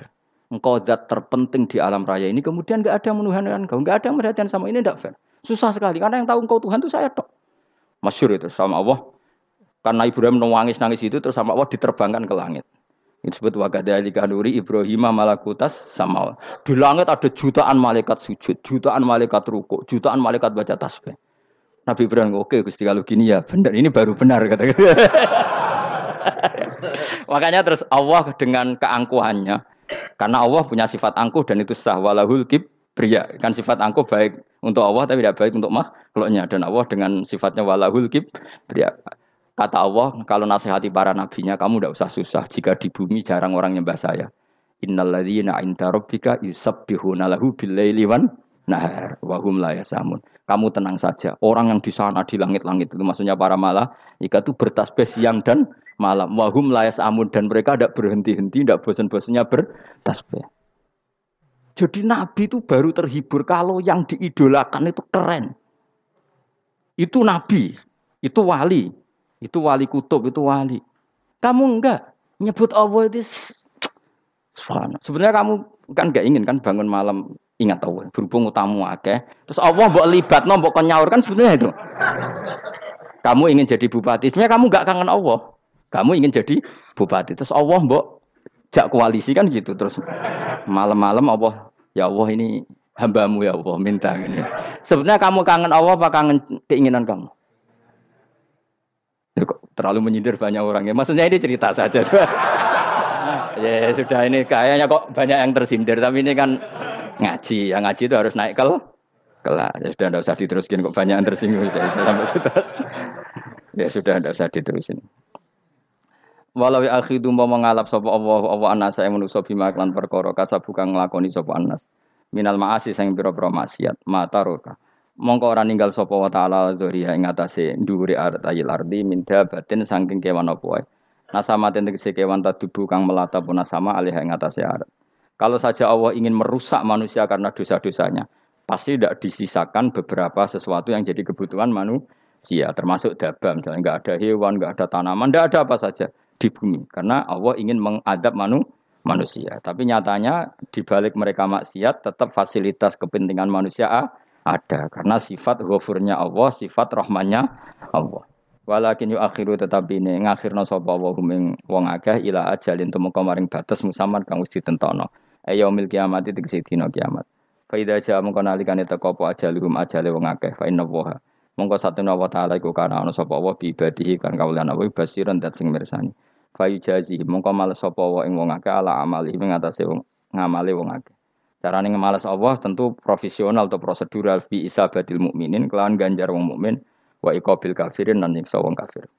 Engkau zat terpenting di alam raya ini, kemudian nggak ada yang menuhankan engkau, nggak ada yang merhatikan sama ini tidak fair. Susah sekali, karena yang tahu engkau Tuhan itu saya tok. Masyur itu sama Allah. Karena Ibrahim nangis-nangis itu, terus sama Allah diterbangkan ke langit. Disebut wakadhalika nuri Ibrahim malakutas sama. Di langit ada jutaan malaikat sujud, jutaan malaikat rukuk, jutaan malaikat baca tasbih. Nabi Ibrahim oke Gusti kalau gini ya benar ini baru benar kata Makanya terus Allah dengan keangkuhannya. Karena Allah punya sifat angkuh dan itu sah. Walahul pria kan sifat angkuh baik untuk Allah tapi tidak baik untuk makhluknya. Dan Allah dengan sifatnya walahul pria Kata Allah, kalau nasihati para nabinya, kamu tidak usah susah jika di bumi jarang orang nyembah saya. Innalladzina inda rabbika yusabbihuna lahu bil-laili wan nahar wa hum la yasamun. Kamu tenang saja. Orang yang di sana di langit-langit itu maksudnya para malah jika itu bertasbih siang dan malam. Wa hum la yasamun dan mereka tidak berhenti-henti, tidak bosan-bosannya bertasbih. Jadi Nabi itu baru terhibur kalau yang diidolakan itu keren. Itu Nabi, itu wali. Itu wali kutub, itu wali. Kamu enggak nyebut Allah itu Sebenarnya kamu kan enggak ingin kan bangun malam ingat Allah. Berhubung utamu akeh. Terus Allah mbok libat, no, mbok nyaur kan sebenarnya itu. Kamu ingin jadi bupati. Sebenarnya kamu enggak kangen Allah. Kamu ingin jadi bupati. Terus Allah mbok jak koalisi kan gitu. Terus malam-malam Allah, ya Allah ini hambamu ya Allah minta ini. Sebenarnya kamu kangen Allah apa kangen keinginan kamu? Terlalu menyindir banyak orang ya. Maksudnya ini cerita saja. ya sudah ini kayaknya kok banyak yang tersindir tapi ini kan ngaji. Yang ngaji itu harus naik kel kelas. Ya sudah tidak usah diteruskin kok banyak yang tersinggung itu sampai sudah. ya sudah tidak usah diterusin. Walau ya akhidu mau mengalap sapa Allah Allah anas saya manusa bima klan perkara kasabuka nglakoni sapa anas. Minal maasi sing pira-pira maksiat mata roka mongko ora ninggal sapa wa taala dzuriya ing atase dhuwure ayil ardi minda batin saking kewan apa wae. Nasama tegese kewan tadubu kang melata pun sama alih ing atase arat kalau saja Allah ingin merusak manusia karena dosa-dosanya pasti tidak disisakan beberapa sesuatu yang jadi kebutuhan manusia termasuk dabam. Misalnya enggak ada hewan enggak ada tanaman enggak ada apa saja di bumi. Karena Allah ingin mengadab manu manusia. Tapi nyatanya di balik mereka maksiat tetap fasilitas kepentingan manusia ada karena sifat ghafurnya Allah, sifat rahmannya Allah. Walakin yu akhiru tetapi ini ngakhirna sapa wa huming wong akeh ila ajalin tumeka maring batas musaman kang wis ditentono. Ayo mil kiamat tegese dina kiamat. Fa idza jaa mongko nalikane teko apa ajaluhum ajale wong akeh fa wa mongko satuna wa taala iku kana ana sapa wa bi ibadihi kan kawulan apa basiran dat sing mirsani. Fa yujazi mongko males sapa wa ing wong akeh ala amali ing ngatasé wong wong akeh. Carane ngemalas Allah tentu profesional atau prosedural fi isabatil mukminin kelawan ganjar wong mukmin wa iqabil kafirin lan nyiksa wong kafir.